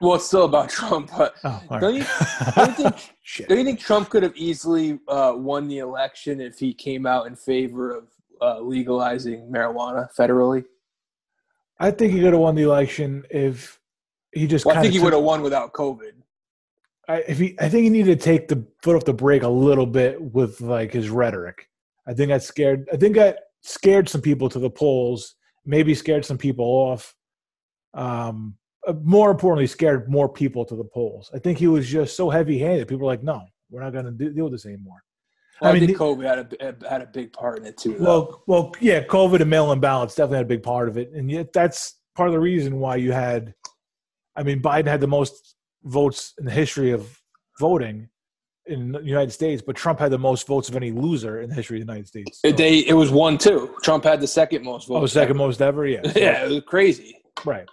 Well, it's still about Trump, but Oh, Don't you- don't you think- Shit. don't you think Trump could have easily uh, won the election if he came out in favor of uh, legalizing marijuana federally? I think he could have won the election if he just. Well, I think he would have won without COVID. I, if he, I think he needed to take the foot off the brake a little bit with like his rhetoric. I think that scared. I think that scared some people to the polls. Maybe scared some people off. Um, uh, more importantly, scared more people to the polls. I think he was just so heavy-handed. People were like, "No, we're not going to deal with this anymore." Well, I, I mean, think COVID had a had a big part in it too. though. Well, well, yeah, COVID and mail-in ballots definitely had a big part of it, and yet that's part of the reason why you had. I mean, Biden had the most votes in the history of voting in the United States, but Trump had the most votes of any loser in the history of the United States. It- they it was one two. Trump had the second most votes. oh, second most ever, yeah, So, yeah, it was crazy. right.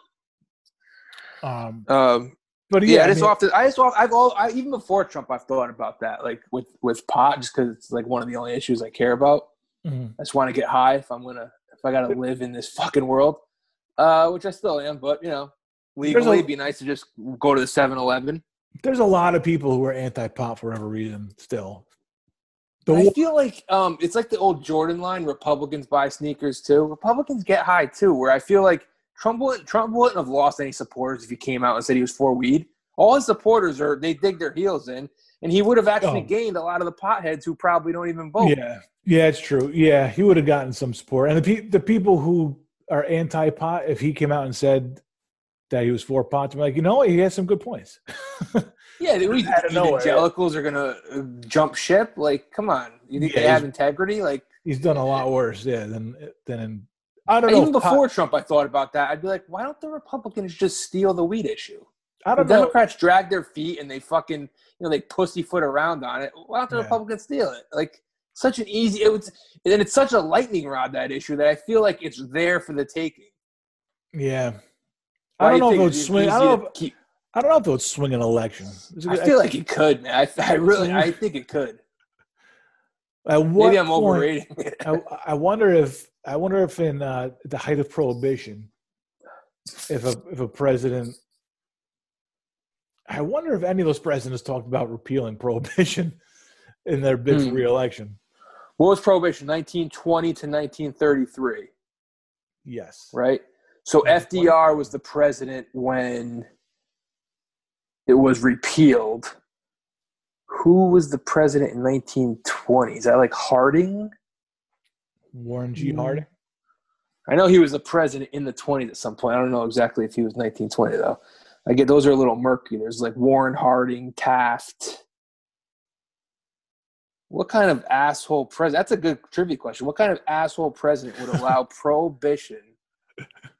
Um, Um, but yeah, yeah, I I just mean, often I just often, I've all I, even before Trump I've thought about that like with with pot just because it's like one of the only issues I care about. Mhm. I just want to get high if I'm gonna if I gotta live in this fucking world, uh, which I still am. But you know, legally, it'd be nice to just go to the 7-Eleven. There's a lot of people who are anti-pop for whatever reason. Still, the I feel like um, it's like the old Jordan line: Republicans buy sneakers too. Republicans get high too. Where I feel like Trump wouldn't, Trump wouldn't have lost any supporters if he came out and said he was for weed. All his supporters are they dig their heels in, and he would have actually Oh. gained a lot of the potheads who probably don't even vote. yeah, yeah, it's true. Yeah, he would have gotten some support, and the pe- the people who are anti-pot, if he came out and said that he was for pot, I'm like, you know what, he has some good points. Yeah, the reason nowhere. evangelicals are gonna uh, jump ship. Like, come on, you think Yeah, they have integrity? Like, He's done a lot worse, yeah, than than in. I don't know. even before Trump, I thought about that. I'd be like, why don't the Republicans just steal the weed issue? I The don't know. Democrats drag their feet and they fucking, you know, they pussyfoot around on it. Why don't the Yeah. Republicans steal it? Like, such an easy. It was, and it's such a lightning rod that issue that I feel like it's there for the taking. Yeah, I don't know if it would swing. I don't know. If, Keep, I don't know if it would swing an election. I a I good- feel like it could, man. I, I really, I think it could. At what Maybe I'm point- overrating it. I, I wonder if I wonder if in uh, the height of prohibition, if a if a president, I wonder if any of those presidents talked about repealing prohibition in their bid for Hmm. reelection. What was prohibition? 1920 to 1933, Yes, right? So FDR was the president when it was repealed. Who was the president in 1920? Is that like Harding? Warren G. Hmm. Harding. I know he was the president in the 20s at some point. I don't know exactly if he was 1920 though. I get those are a little murky. There's like Warren Harding, Taft. What kind of asshole president? That's a good trivia question. What kind of asshole president would allow prohibition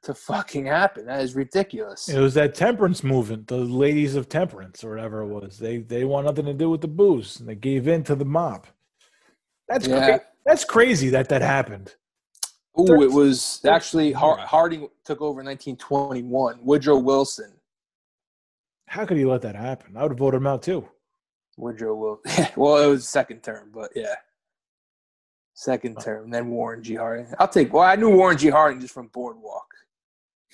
to fucking happen? That is ridiculous. It was that temperance movement, the ladies of temperance or whatever it was. They they want nothing to do with the booze, and they gave in to the mob. That's Yeah. cra- that's crazy that that happened. Oh, it was actually Har- Harding took over in 1921. Woodrow Wilson. How could he let that happen? I would have voted him out too. Woodrow Wilson. well, it was second term, but yeah. Second term, then Warren G. Harding. I'll take. Well, I knew Warren G. Harding just from Boardwalk.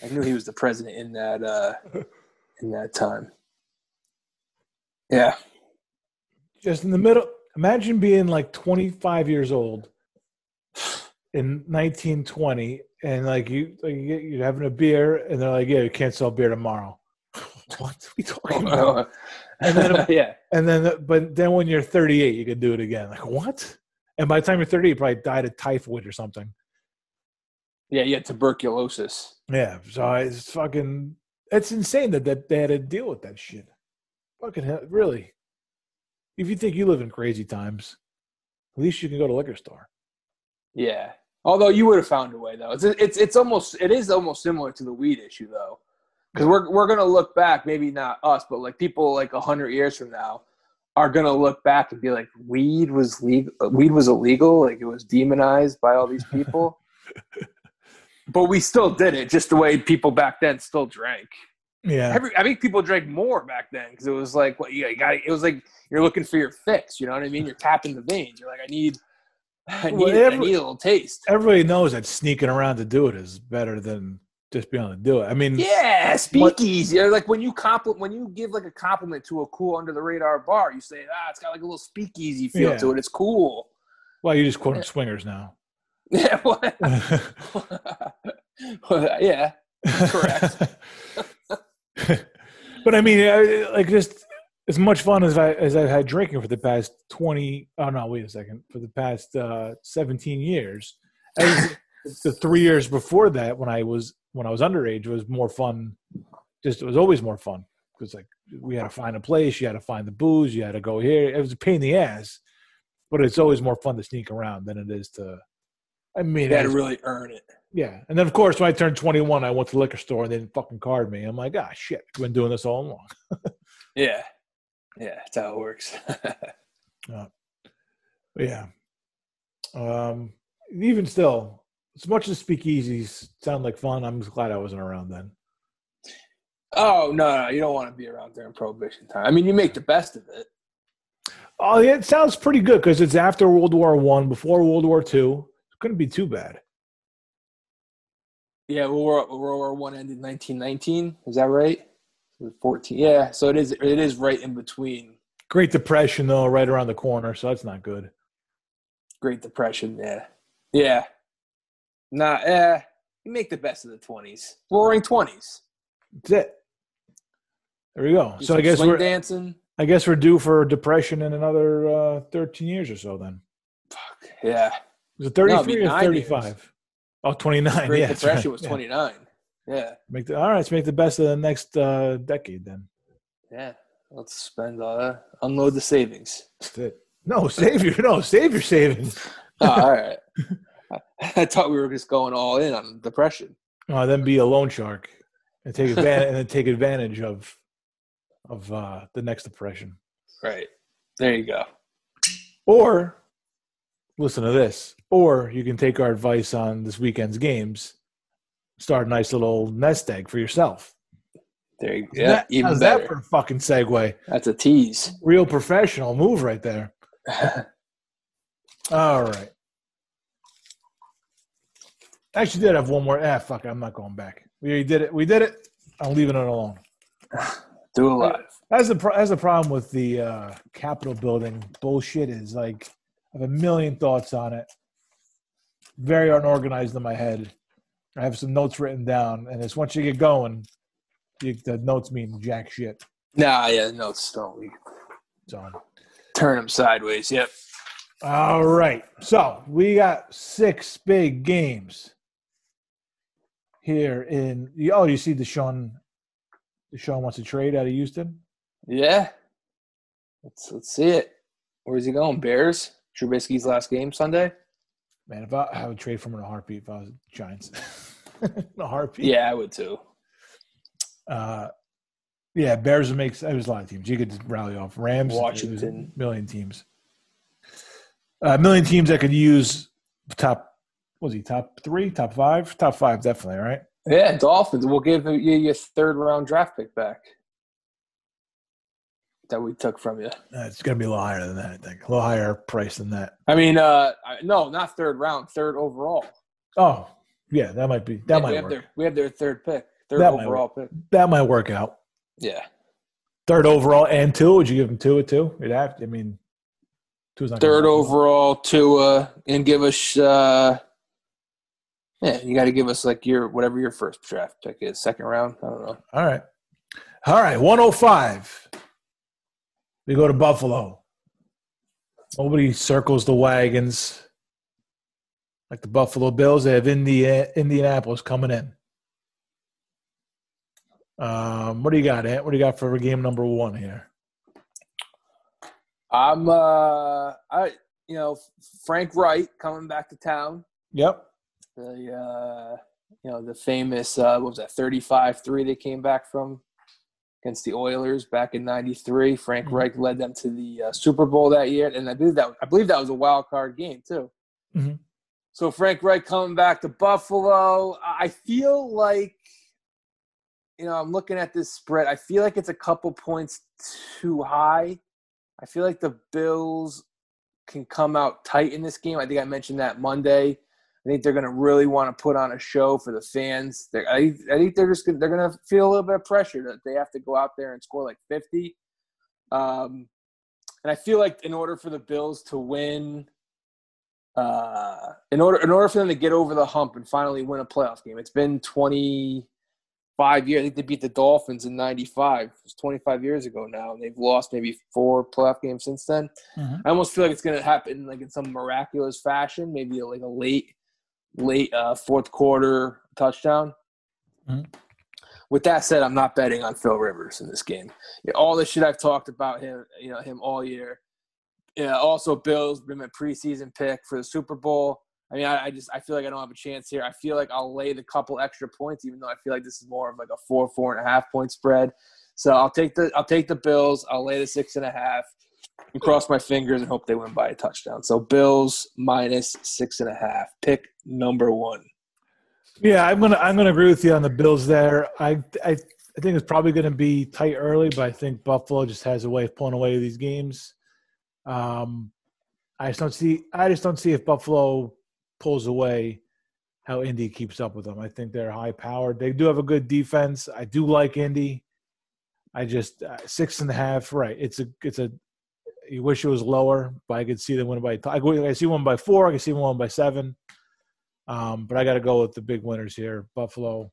I knew he was the president in that uh, in that time. Yeah, just in the middle. Imagine being like 25 years old in 1920, and like you, like you're having a beer, and they're like, "Yeah, you can't sell beer tomorrow." what are we talking oh, about? And then, yeah, and then, but then when you're 38, you can do it again. Like what? And by the time you're 30, you probably died of typhoid or something. yeah, yeah. Tuberculosis. Yeah, so it's fucking. It's insane that, that they had to deal with that shit. Fucking hell, really. If you think you live in crazy times, at least you can go to liquor store. Yeah. Although you would have found a way though. It's it's it's almost it is almost similar to the weed issue though. Because we're we're gonna look back, maybe not us, but like people like a hundred years from now are gonna look back and be like, weed was legal weed was illegal, like it was demonized by all these people. but we still did it just the way people back then still drank. Yeah, Every, I think people drank more back then because it was like what you got. It was like you're looking for your fix. You know what I mean? You're tapping the veins. You're like, I need, I need, Well, I need a little taste. everybody knows that sneaking around to do it is better than just being able to do it. I mean, Yeah, speakeasy. Or like when you compliment, when you give like a compliment to a cool under the radar bar, you say, "Ah, it's got like a little speakeasy feel Yeah. to it. It's cool." well, you just quote them swingers now. Yeah, what? yeah, Correct. but I mean, like just as much fun as I as I've had drinking for the past twenty. Oh no, wait a second. For the past uh, seventeen years, as the three years before that, when I was when I was underage, was more fun. Just it was always more fun because like we had to find a place, you had to find the booze, you had to go here. It was a pain in the ass, but it's always more fun to sneak around than it is to. I mean, you had to really earn it. yeah, and then of course when I turned 21, I went to the liquor store and they didn't fucking card me. I'm like, ah, shit, I've been doing this all along. Yeah, yeah, that's how it works. But yeah. Um, even still, as much as speakeasies sound like fun, I'm just glad I wasn't around then. oh no, no, you don't want to be around during prohibition time. I mean, you make the best of it. Oh, yeah, it sounds pretty good because it's after World War One, before World War Two. Couldn't be too bad. Yeah, World War, World War One ended in 1919. Is that right? 14. Yeah, so it is. It is right in between. Great Depression though, right around the corner, so that's not good. Great Depression. Yeah, yeah. Nah, eh. You make the best of the 20s. Roaring 20s. That's it. There we go. Do so I guess we're dancing. I guess we're due for depression in another uh, 13 years or so. Then Fuck yeah. was it 33 be or nine 35? Oh, 29. Great yeah, Depression right. was 29. Yeah. Make the, all right, let's make the best of the next uh, decade then. Yeah. Let's spend uh unload the savings. No, save your no, save your savings. Oh, all right. I, I thought we were just going all in on depression. Oh, then be a loan shark and take advantage and then take advantage of of uh, the next depression. Right. There you go. Or listen to this. Or you can take our advice on this weekend's games. Start a nice little nest egg for yourself. There you go. Yeah, That- even how's better. that for a fucking segue? That's a tease. Real professional move right there. All right. I actually did have one more. Ah, fuck it. I'm not going back. We already did it. We did it. I'm leaving it alone. Do it live. That's the that's the problem with the uh, Capitol building bullshit. Is like I have a million thoughts on it. Very unorganized in my head. I have some notes written down, and it's once you get going, you, the notes mean jack shit. Nah, yeah, notes don't. We So, turn them sideways. Yep. all right. So we got six big games here in. Oh, you see, Deshaun. Deshaun wants to trade out of Houston. Yeah. Let's let's see it. Where's he going? Bears. Trubisky's last game Sunday. Man, if I, I would trade for him in a heartbeat if I was Giants. a heartbeat. Yeah, I would too. Uh, yeah, Bears would make. It was a lot of teams. You could rally off Rams, Washington. a million teams. A million teams that could use top. Was he top three, top five, top five? Definitely, right? Yeah, Dolphins. We'll give you your third round draft pick back that we took from you. Uh, it's gonna be a little higher than that. I think a little higher price than that. I mean, uh, no, not third round, third overall. Oh, yeah, that might be that Yeah, we might have work. their we have their third pick, third That might overall pick. That might work out. Yeah, Third overall and two. Would you give them two at two? You'd have. I mean, two's not. third overall to uh, and give us. Uh, yeah, you got to give us like your whatever your first draft pick is, second round. I don't know. All right. All right. 105. We go to Buffalo. Nobody circles the wagons like the Buffalo Bills. They have Indi- Indianapolis coming in. Um, what do you got, Ant? What do you got for game number one here? I'm uh, I you know Frank Reich coming back to town. Yep. the uh, you know the famous uh, what was that 35-3 they came back from against the Oilers back in '93. Frank Mhm. Reich led them to the uh, Super Bowl that year, and I believe that I believe that was a wild card game too. Mhm. So Frank Reich coming back to Buffalo. I feel like you know I'm looking at this spread. I feel like it's a couple points too high. I feel like the Bills can come out tight in this game. I think I mentioned that Monday. I think they're going to really want to put on a show for the fans. They're, I, I think they're just gonna, they're going to feel a little bit of pressure that they have to go out there and score like 50. Um, and I feel like in order for the Bills to win, uh, in order in order for them to get over the hump and finally win a playoff game, it's been 25 years. I think they beat the Dolphins in '95. It's 25 years ago now, and they've lost maybe four playoff games since then. Mhm. I almost feel like it's going to happen like in some miraculous fashion, maybe like a late, late uh, fourth quarter touchdown. Mhm. With that said, I'm not betting on Phil Rivers in this game. Yeah, all the shit I've talked about him, you know, him all year. Yeah, also Bills been my preseason pick for the Super Bowl. I mean, I, I just I feel like I don't have a chance here. I feel like I'll lay the couple extra points, even though I feel like this is more of like a four, four and a half point spread. So I'll take the I'll take the Bills. I'll lay the six and a half and cross my fingers and hope they win by a touchdown. So Bills minus six and a half. Pick number one. Yeah, I'm gonna I'm gonna agree with you on the Bills there. I I, I think it's probably gonna be tight early, but I think Buffalo just has a way of pulling away these games. Um, I just don't see I just don't see if Buffalo pulls away how Indy keeps up with them. I think they're high powered. They do have a good defense. I do like Indy. I just uh, six and a half. Right. It's a it's a. You wish it was lower, but I could see them win by. I, I see one by four. I can see one by seven. Um, but I got to go with the big winners here. Buffalo.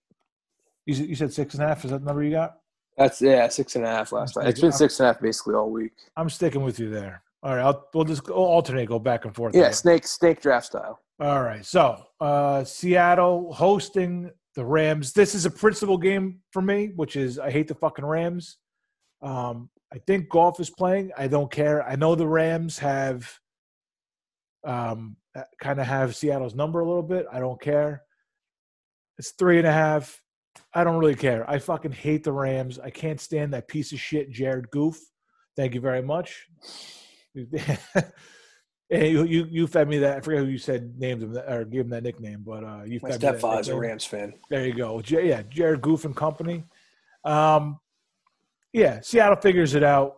You, you said six and a half. Is that the number you got? That's yeah, six and a half last night. It's been six and a half basically all week. I'm sticking with you there. All right, I'll, we'll just go, alternate, go back and forth. Yeah, again. snake snake draft style. All right, so uh, Seattle hosting the Rams. This is a principal game for me, which is I hate the fucking Rams. Um, I think Goff is playing. I don't care. I know the Rams have um, kind of have Seattle's number a little bit. I don't care. It's three and a half. I don't really care. I fucking hate the Rams. I can't stand that piece of shit, Jared Goof. Thank you very much. you, you you fed me that. I forget who you said named him or gave him that nickname, but uh, you. My stepfather's a Rams fan. There you go. J- yeah, Jared Goof and company. Um, yeah, Seattle figures it out.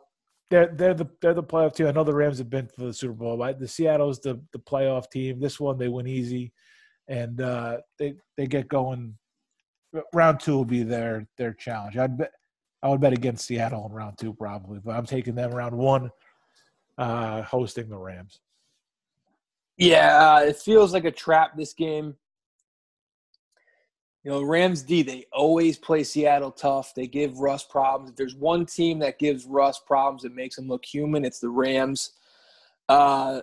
They're they're the they're the playoff team. I know the Rams have been for the Super Bowl, but the Seattle's the the playoff team. This one they win easy, and uh, they they get going. Round two will be their their challenge. I'd bet I would bet against Seattle in round two probably, but I'm taking them round one, uh, hosting the Rams. Yeah, uh, it feels like a trap this game. You know, Rams D, they always play Seattle tough. They give Russ problems. If there's one team that gives Russ problems that makes him look human, it's the Rams. Uh,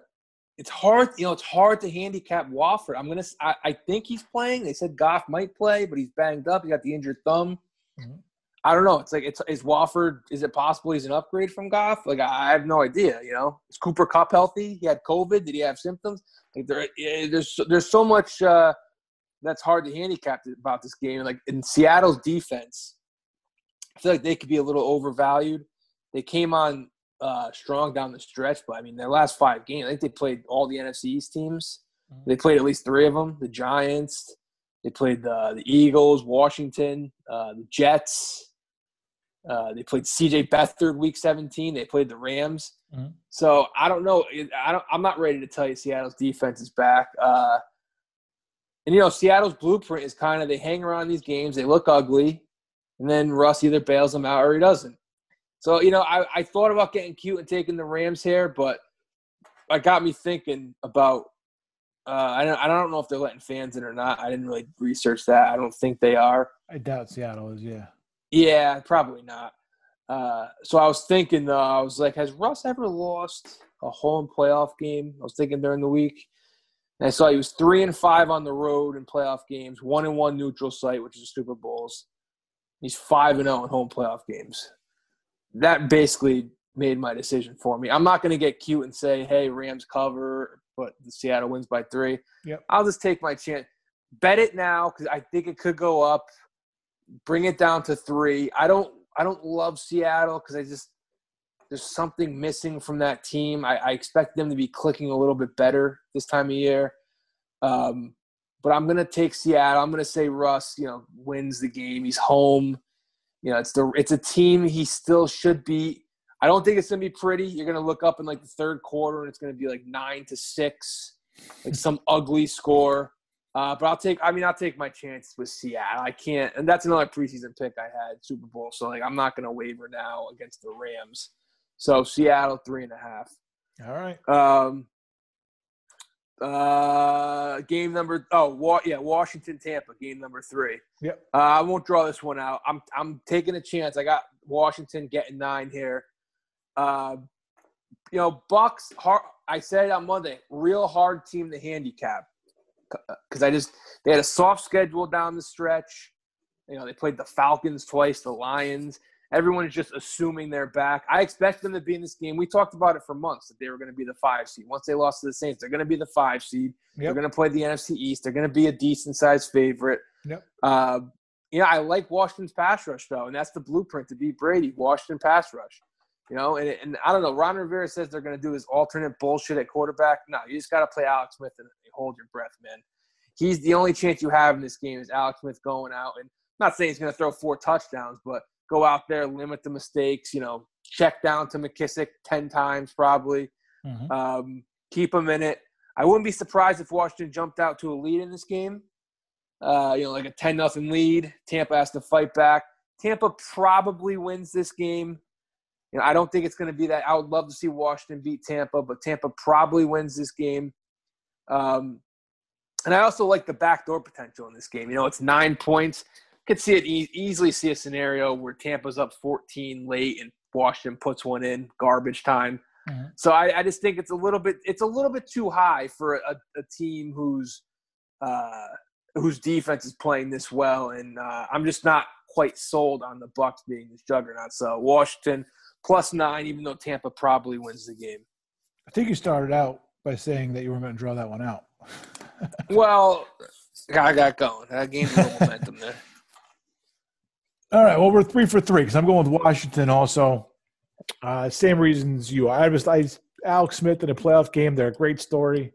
it's hard, you know, it's hard to handicap Wolford. I'm gonna, I, I think he's playing. They said Goff might play, but he's banged up. He got the injured thumb. Mm-hmm. I don't know. It's like, it's is Wolford. Is it possible he's an upgrade from Goff? Like, I have no idea. You know, is Cooper Kupp healthy? He had COVID. Did he have symptoms? Like, there, eh, there's, there's so much. Uh, that's hard to handicap about this game. Like in Seattle's defense, I feel like they could be a little overvalued. They came on uh, strong down the stretch, but I mean, their last five games, I think they played all the NFC East teams. Mm-hmm. They played at least three of them. The Giants, they played the the Eagles, Washington, uh, the Jets. Uh, they played C.J. Beathard week 17. They played the Rams. Mm-hmm. So I don't know. I don't. I'm not ready to tell you Seattle's defense is back. Uh, and you know, Seattle's blueprint is kind of they hang around these games, they look ugly, and then Russ either bails them out or he doesn't. So you know, I, I thought about getting cute and taking the Rams here, but it got me thinking about. Uh, I don't I don't know if they're letting fans in or not. I didn't really research that. I don't think they are. I doubt Seattle is. Yeah. Yeah, probably not. Uh, so I was thinking, though, I was like, has Russ ever lost a home playoff game? I was thinking during the week. And I saw he was three and five on the road in playoff games, one and one neutral site, which is the Super Bowls. He's five and zero oh in home playoff games. That basically made my decision for me. I'm not going to get cute and say, "Hey, Rams cover," but the Seattle wins by three. Yep. I'll just take my chance. Bet it now because I think it could go up. Bring it down to three. I don't. I don't love Seattle because I just there's something missing from that team. I, I, expect them to be clicking a little bit better this time of year. Um, but I'm gonna take Seattle. I'm gonna say Russ, you know, wins the game. He's home. You know, it's the it's a team he still should be. I don't think it's gonna be pretty. You're gonna look up in like the third quarter and it's gonna be like nine to six, like some ugly score. Uh, but I'll take. I mean, I'll take my chance with Seattle. I can't, and that's another preseason pick I had Super Bowl. So like, I'm not gonna waver now against the Rams. So Seattle three and a half. All right. Um, uh, game number oh wa- yeah Washington Tampa game number three. Yep. Uh, I won't draw this one out. I'm I'm taking a chance. I got Washington getting nine here. Uh, you know Bucks. Hard, I said on Monday, real hard team to handicap because I just they had a soft schedule down the stretch. You know they played the Falcons twice, the Lions everyone is just assuming they're back. I expect them to be in this game. We talked about it for months that they were going to be the five seed. Once they lost to the Saints, they're going to be the five seed. Yep. They're going to play the NFC East. They're going to be a decent sized favorite. Yep. Uh, you know, I like Washington's pass rush though, and that's the blueprint to beat Brady. Washington pass rush. You know, and, and I don't know. Ron Rivera says they're going to do his alternate bullshit at quarterback. No, you just got to play Alex Smith and hold your breath, man. He's the only chance you have in this game is Alex Smith going out and not saying he's going to throw four touchdowns, but go out there, limit the mistakes, you know, check down to McKissic 10 times probably. Mm-hmm. Um, keep him in it. I wouldn't be surprised if Washington jumped out to a lead in this game. Uh, you know, like a 10 nothing lead. Tampa has to fight back. Tampa probably wins this game. You know, I don't think it's going to be that. I would love to see Washington beat Tampa, but Tampa probably wins this game. Um, and I also like the backdoor potential in this game. You know, it's nine points. Could see it e- easily see a scenario where Tampa's up 14 late and Washington puts one in garbage time. Mm-hmm. So I, I, just think it's a little bit it's a little bit too high for a, a team whose uh, whose defense is playing this well, and uh, I'm just not quite sold on the Bucs being this juggernaut. So Washington plus nine, even though Tampa probably wins the game. I think you started out by saying that you were going to draw that one out. well, I got going. I gained a little momentum there. All right. Well, we're three for three because I'm going with Washington also. Uh, same reasons you. I was I Alex Smith in a playoff game. They're a great story.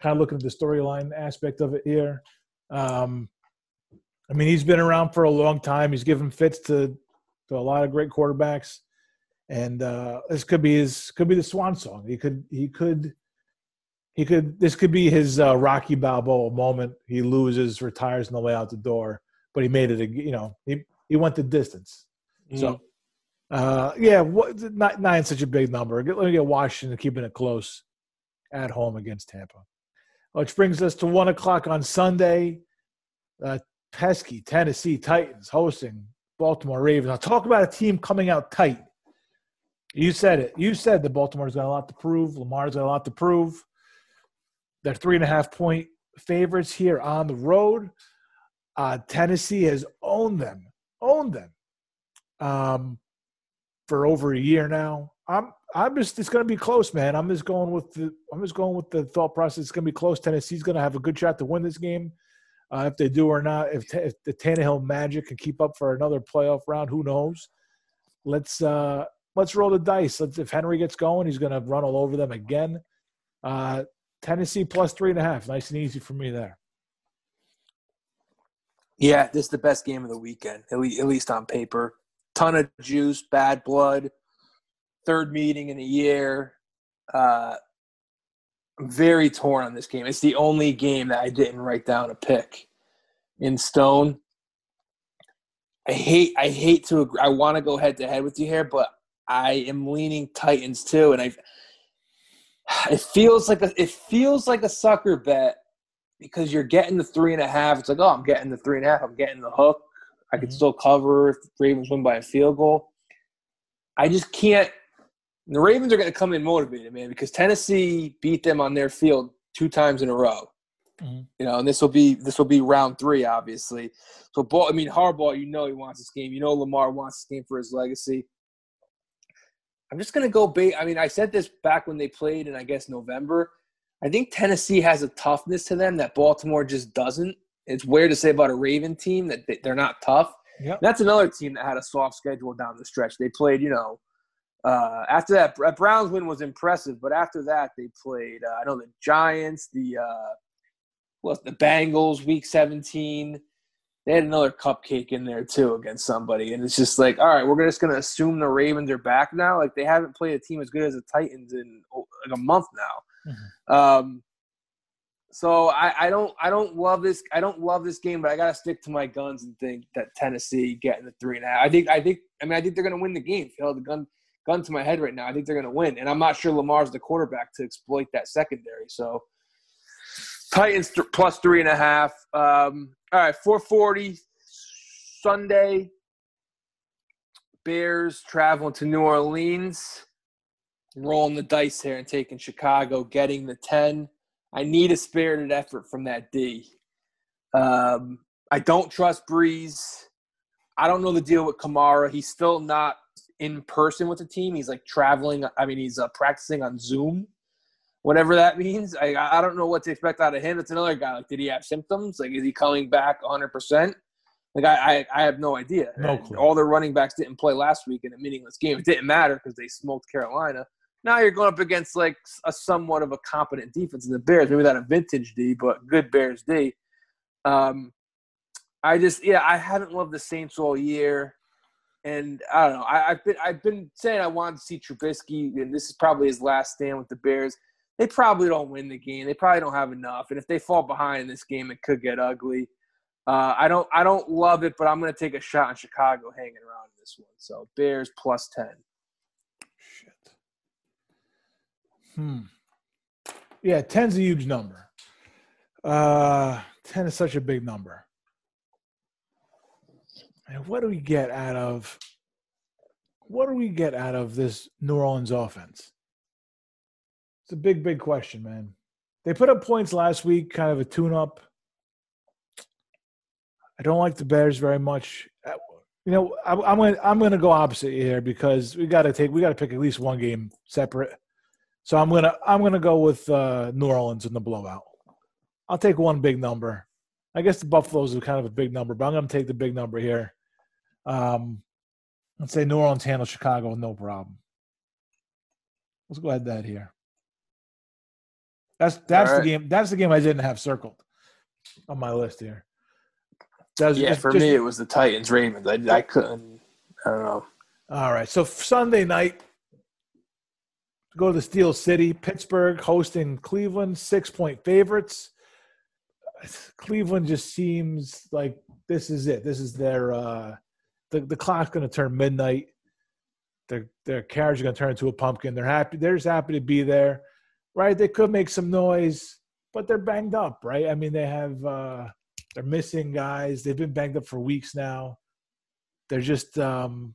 Kind of looking at the storyline aspect of it here. Um, I mean, he's been around for a long time. He's given fits to to a lot of great quarterbacks, and uh, this could be his could be the swan song. He could he could he could this could be his uh, Rocky Balboa moment. He loses, retires on the way out the door, but he made it. A, you know, he he went the distance. Mm. So, uh, yeah, what, not nine such a big number. Let me get Washington keeping it close at home against Tampa, which brings us to one o'clock on Sunday. Uh, pesky Tennessee Titans hosting Baltimore Ravens. Now, talk about a team coming out tight. You said it. You said that Baltimore's got a lot to prove. Lamar's got a lot to prove. They're three and a half point favorites here on the road. Uh, Tennessee has owned them, owned them um, for over a year now. I'm I'm just it's going to be close, man. I'm just going with the I'm just going with the thought process. It's going to be close. Tennessee's going to have a good shot to win this game. Uh, if they do or not, if, if the Tannehill magic can keep up for another playoff round, who knows? Let's uh, let's roll the dice. Let's, if Henry gets going, he's going to run all over them again. Uh, Tennessee plus three and a half. Nice and easy for me there. Yeah, this is the best game of the weekend, at least on paper. Ton of juice, bad blood, third meeting in a year. Uh, I'm very torn on this game. It's the only game that I didn't write down a pick in stone. I hate I hate to agree. I want to go head to head with you here, but I am leaning Titans too, and I it feels like a it feels like a sucker bet because you're getting the three and a half. It's like, oh, I'm getting the three and a half. I'm getting the hook. I can mm-hmm. still cover if Ravens win by a field goal. I just can't. The Ravens are going to come in motivated, man, because Tennessee beat them on their field two times in a row. Mm-hmm. You know, and this will be this will be round three, obviously. So, ball. I mean, Harbaugh, you know, he wants this game. You know, Lamar wants this game for his legacy. I'm just going to go bait. I mean, I said this back when they played in, I guess, November. I think Tennessee has a toughness to them that Baltimore just doesn't. It's weird to say about a Raven team that they're not tough. Yep. That's another team that had a soft schedule down the stretch. They played, you know, uh, after that, Browns win was impressive, but after that, they played, uh, I know the Giants, the, uh, well, the Bengals, week 17 they had another cupcake in there too against somebody, and it's just like, all right, we're just gonna assume the Ravens are back now. Like they haven't played a team as good as the Titans in like a month now. Mm-hmm. Um, so I, I, don't I don't love this I don't love this game, but I gotta stick to my guns and think that Tennessee getting the three and a half. I think I think I mean I think they're gonna win the game. If you held the gun gun to my head right now, I think they're gonna win, and I'm not sure Lamar's the quarterback to exploit that secondary. So Titans th- plus three and a half. Um, all right, 440 Sunday. Bears traveling to New Orleans. Rolling the dice here and taking Chicago, getting the 10. I need a spirited effort from that D. Um, I don't trust Brees. I don't know the deal with Kamara. He's still not in person with the team. He's like traveling. I mean, he's uh, practicing on Zoom whatever that means. I I don't know what to expect out of him. It's another guy. Like, did he have symptoms? Like, is he coming back 100? percent Like, I, I, I have no idea. No clue. All their running backs didn't play last week in a meaningless game. It didn't matter because they smoked Carolina. Now you're going up against like a somewhat of a competent defense in the Bears. Maybe not a vintage D, but good Bears D. Um, I just yeah, I haven't loved the Saints all year. And I don't know. I, have been I've been saying I wanted to see Trubisky, and this is probably his last stand with the Bears they probably don't win the game. They probably don't have enough, and if they fall behind in this game, it could get ugly. Uh, I don't I don't love it, but I'm going to take a shot on Chicago hanging around in this one. So Bears plus ten. Shit. Hmm. Yeah, 10's a huge number. Uh, 10 is such a big number. And what do we get out of what do we get out of this New Orleans offense? It's a big, big question, man. They put up points last week, kind of a tune up. I don't like the Bears very much. Uh, you know, I, I'm gonna I'm gonna go opposite here because we got to take we got to pick at least one game separate. So I'm gonna I'm gonna go with uh, New Orleans in the blowout. I'll take one big number. I guess the Buffaloes are kind of a big number, but I'm gonna take the big number here. Um, let's say New Orleans handles Chicago no problem. Let's go ahead that here. That's that's right. the game. That's the game I didn't have circled on my list here. Yeah, for just, me it was the Titans Ravens. I, I couldn't. I don't know. All right, so Sunday night, go to the Steel City, Pittsburgh hosting Cleveland, six point favorites. Cleveland just seems like this is it. This is their uh, the the clock's going to turn midnight. Their their carriage is going to turn into a pumpkin. They're happy. They're just happy to be there, right? They could make some noise, but they're banged up, right? I mean, they have uh, they're missing guys. They've been banged up for weeks now. They're just um,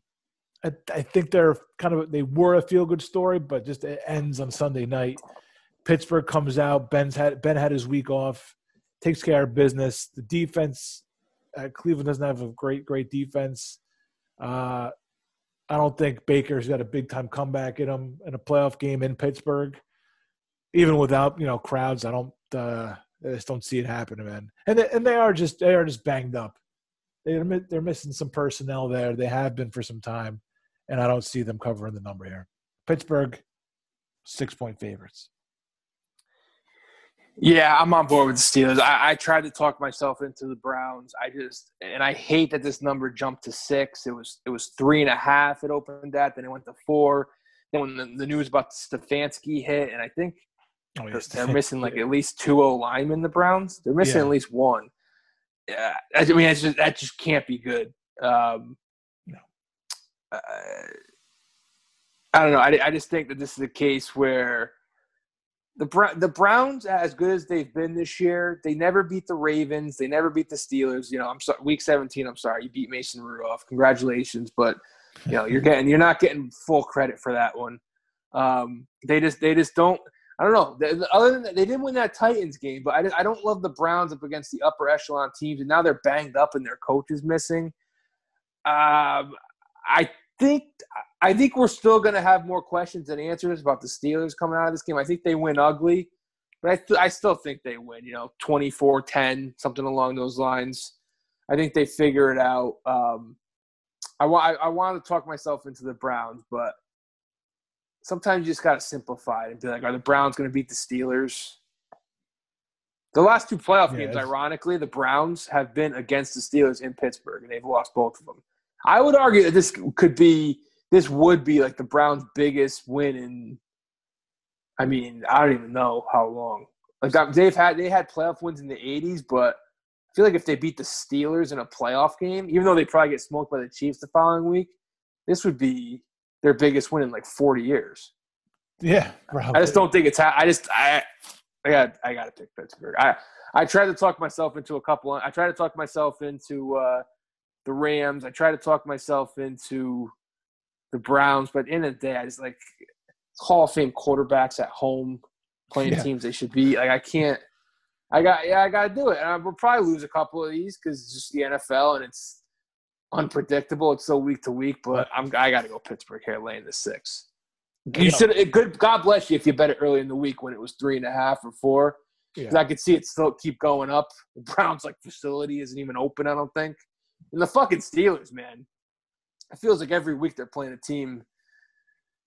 I, I think they're kind of they were a feel good story, but just it ends on Sunday night. Pittsburgh comes out. Ben's had Ben had his week off, takes care of business. The defense, uh, Cleveland doesn't have a great great defense. Uh, I don't think Baker's got a big time comeback in him in a playoff game in Pittsburgh, even without you know crowds. I don't. Uh, I just don't see it happening, man. And they, and they are just they are just banged up. They're they're missing some personnel there. They have been for some time, and I don't see them covering the number here. Pittsburgh, six point favorites. Yeah, I'm on board with the Steelers. I, I, tried to talk myself into the Browns. I just and I hate that this number jumped to six. It was it was three and a half. It opened at, then it went to four. Then when the, the news about Stefanski hit, and I think oh, yes. they're missing like at least two O linemen. The Browns they're missing yeah. at least one. Yeah, I mean just, that just can't be good. Um, no. Uh, I don't know. I, I just think that this is a case where the the Browns, as good as they've been this year, they never beat the Ravens. They never beat the Steelers. You know, I'm sorry, week 17. I'm sorry, you beat Mason Rudolph. Congratulations, but you know you're getting you're not getting full credit for that one. Um, they just they just don't. I don't know. Other than that, they didn't win that Titans game, but I, I don't love the Browns up against the upper echelon teams, and now they're banged up and their coach is missing. Um, I think I think we're still going to have more questions than answers about the Steelers coming out of this game. I think they win ugly, but I, th- I still think they win, you know, 24 10, something along those lines. I think they figure it out. Um, I, wa- I, I wanted to talk myself into the Browns, but sometimes you just got to simplify it and be like, are the Browns going to beat the Steelers? The last two playoff yeah, games, ironically, the Browns have been against the Steelers in Pittsburgh, and they've lost both of them. I would argue that this could be this would be like the Browns' biggest win in. I mean, I don't even know how long. Like um, they've had they had playoff wins in the '80s, but I feel like if they beat the Steelers in a playoff game, even though they probably get smoked by the Chiefs the following week, this would be their biggest win in like 40 years. Yeah, probably. I just don't think it's. I just I I got I got to pick Pittsburgh. I I tried to talk myself into a couple. I tried to talk myself into uh, the Rams. I tried to talk myself into the Browns. But in the, the day, I just like Hall of Fame quarterbacks at home playing yeah. teams they should be. Like I can't. I got yeah, I got to do it, and I will probably lose a couple of these because it's just the NFL and it's unpredictable. It's so week to week, but I'm I got to go Pittsburgh here, laying the six. You should. Good. God bless you if you bet it early in the week when it was three and a half or four. Because yeah. I could see it still keep going up. The Browns like facility isn't even open. I don't think. And the fucking Steelers, man it feels like every week they're playing a team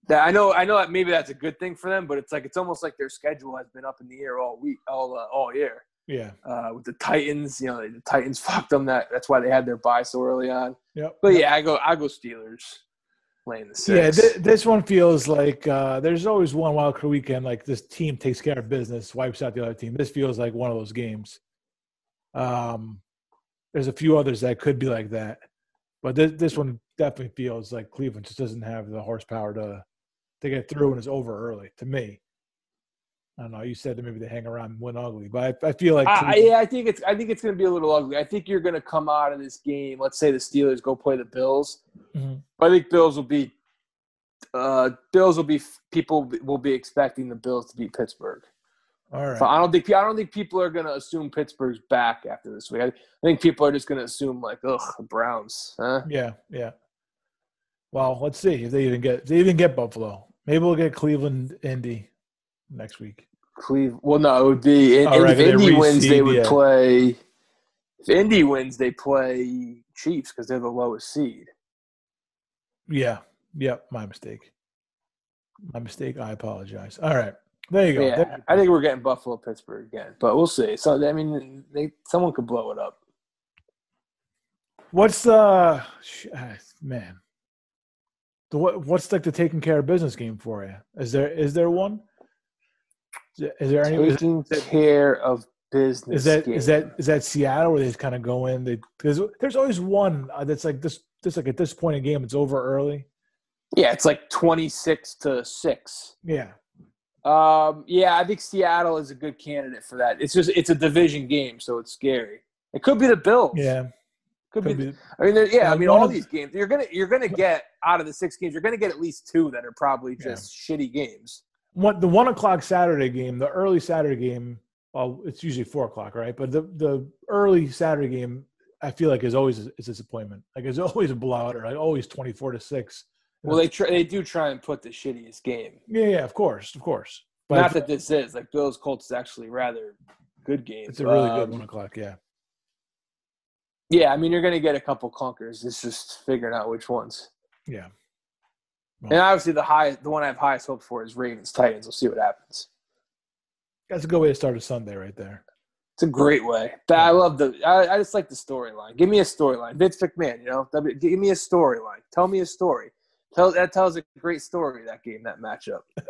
that I know I know that maybe that's a good thing for them, but it's like it's almost like their schedule has been up in the air all week, all uh, all year. Yeah. Uh, with the Titans, you know, the Titans fucked them. That that's why they had their bye so early on. Yeah. But yeah, I go I go Steelers. laying the Yeah, six. th- this one feels like uh, there's always one wild card weekend. Like this team takes care of business, wipes out the other team. This feels like one of those games. Um, there's a few others that could be like that, but this this one definitely feels like Cleveland just doesn't have the horsepower to to get through and it's over early. To me, I don't know. You said that maybe they hang around and win ugly, but I, I feel like I, yeah, I think it's I think it's going to be a little ugly. I think you're going to come out of this game. Let's say the Steelers go play the Bills. Mhm. I think Bills will be uh, Bills will be people will be expecting the Bills to beat Pittsburgh. all right. So I don't think I don't think people are going to assume Pittsburgh's back after this week. I, I think people are just going to assume like, ugh, the Browns, huh? Yeah, yeah. Well, let's see if they even get if they even get Buffalo. Maybe we'll get Cleveland, Indy next week. Cleve. Well, no, it would be in, Oh, right, if Indy wins, they would yeah. play. If Indy wins, they play Chiefs because they're the lowest seed. Yeah, yep. My mistake. My mistake. I apologize. All right, there you go. Yeah, There- I think we're getting Buffalo Pittsburgh again, but we'll see. So I mean, they someone could blow it up. What's the sh- ah, man? The, what what's like the taking care of business game for you? Is there is there one? Is there any? Taking care of business. is that game. is that is that Seattle where they just kind of go in? They because there's always one uh, that's like this. This like at this point in game, it's over early. Yeah, it's like twenty six to six. Yeah, Um, yeah, I think Seattle is a good candidate for that. It's just it's a division game, so it's scary. It could be the Bills. yeah. could, Could be. be, I mean, yeah. I mean, all these games you're gonna you're gonna get out of the six games. You're gonna get at least two that are probably Yeah. just shitty games. One the one o'clock Saturday game, the early Saturday game. Well, it's usually four o'clock, right? But the the early Saturday game, I feel like is always a, is a disappointment. Like it's always a blowout, or like always twenty four to six. Well, they try, they do try and put the shittiest game. Yeah, yeah, of course, of course. But Not that this is like Bills Colts is actually rather good game. it's a really good Um, one o'clock. Yeah, Yeah, I mean you're gonna get a couple clunkers. It's just figuring out which ones. yeah. And obviously the high the one I have highest hopes for is Ravens Titans. We'll see what happens. That's a good way to start a Sunday, right there. It's a great way. But I love the. I, I just like the storyline. Give me a storyline. Vince McMahon, you know, W- give me a storyline. Tell me a story. Tell that tells a great story. That game, that matchup.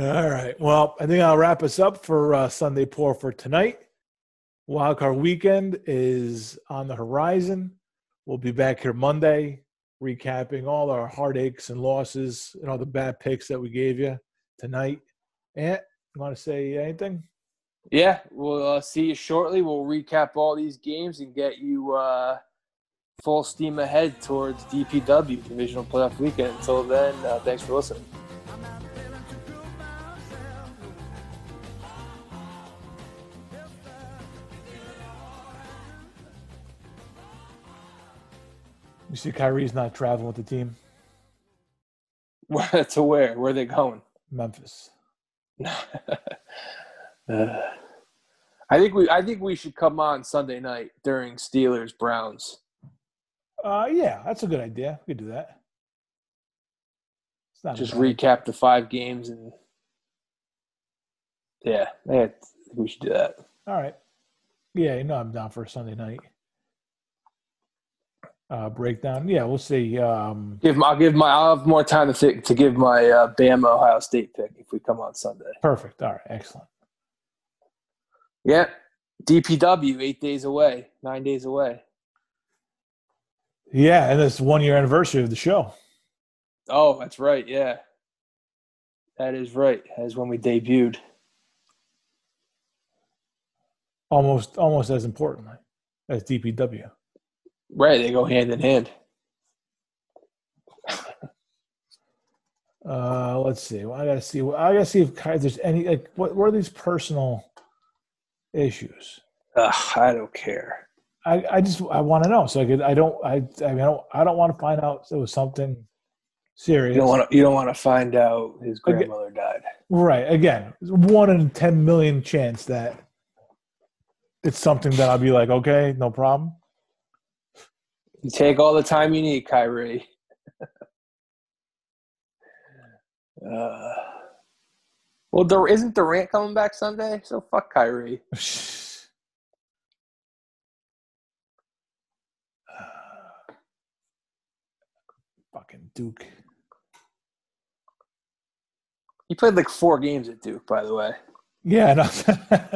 All right. Well, I think I'll wrap us up for uh, Sunday pour for tonight. Wildcard weekend is on the horizon. We'll be back here Monday, recapping all our heartaches and losses and all the bad picks that we gave you tonight. Ant, you want to say anything? Yeah, we'll uh, see you shortly. We'll recap all these games and get you uh, full steam ahead towards DPW Divisional Playoff Weekend. Until then, uh, thanks for listening. You see, Kyrie's not traveling with the team. to where? Where are they going? Memphis. Uh, I think we I think we should come on Sunday night during Steelers Browns. Uh, yeah, that's a good idea. We could do that. It's not Just recap the five games and yeah, yeah, I think we should do that. All right. Yeah, you know I'm down for a Sunday night uh, breakdown. Yeah, we'll see. Um, Give I'll give my I'll have more time to think, to give my uh, Bama Ohio State pick if we come on Sunday. perfect. All right, excellent. Yeah, DPW eight days away, nine days away. Yeah, and it's one year anniversary of the show. Oh, that's right. Yeah, that is right. As when we debuted. Almost, almost as importantly as DPW. Right, they go hand in hand. Uh, let's see. Well, I gotta see. I gotta see if there's any like what, what are these personal issues? Ugh, I don't care. I, I just I want to know. So I could I don't I I mean I don't, I don't want to find out it was something serious. You don't want to. You don't want to find out his grandmother died. Right. Again, one in 10 million chance that it's something that I'll be like, okay, no problem. You take all the time you need, Kyrie. uh, well, Dur- isn't Durant coming back Sunday? So fuck Kyrie. Fuck Fucking Duke. He played like four games at Duke, by the way. Yeah, no,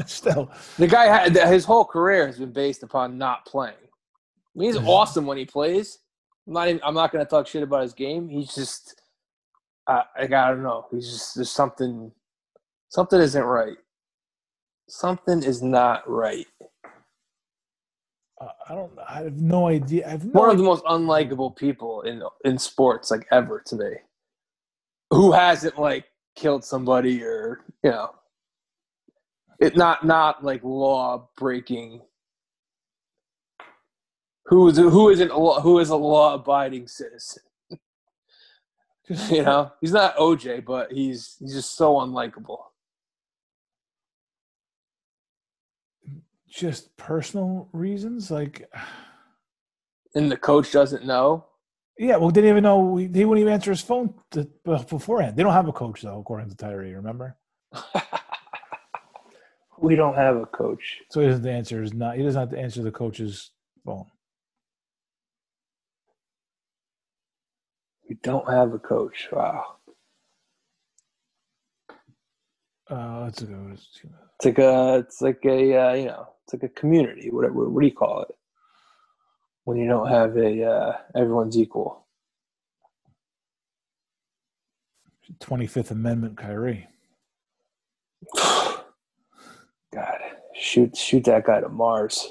still. The guy had his whole career has been based upon not playing. I mean, he's Mhm. awesome when he plays. I'm not. Even, I'm not going to talk shit about his game. He's just. Uh, like I don't know. He's just there's something. Something isn't right. Something is not right. Uh, I don't. I have no idea. I have no. One of the most unlikable people in in sports, like ever to me. Who hasn't like killed somebody or you know, it not not like law breaking. Who is who isn't a law, who is a law abiding citizen? You know, he's not OJ, but he's he's just so unlikable. just personal reasons, like. And the coach doesn't know. Yeah, well, didn't even know he, he wouldn't even answer his phone to, beforehand. They don't have a coach though, according to Kyrie. Remember, we don't have a coach. so he doesn't answer his not. He doesn't have to answer the coach's phone. We don't have a coach. Wow. Uh, let's go. It's like a, it's like a, uh, you know, it's like a community. What, what, what do you call it? When you don't have a, uh, everyone's equal. Twenty Fifth Amendment, Kyrie. God, shoot, shoot that guy to Mars.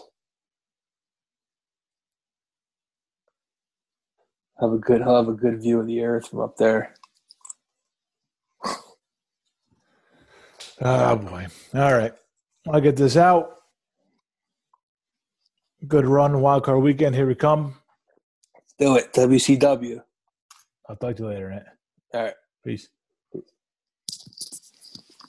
Have a good, he'll have a good view of the Earth from up there. Oh boy! All right, I'll get this out. Good run, wildcard weekend. Here we come. Do it, WCW. I'll talk to you later, Ant. All right. Peace.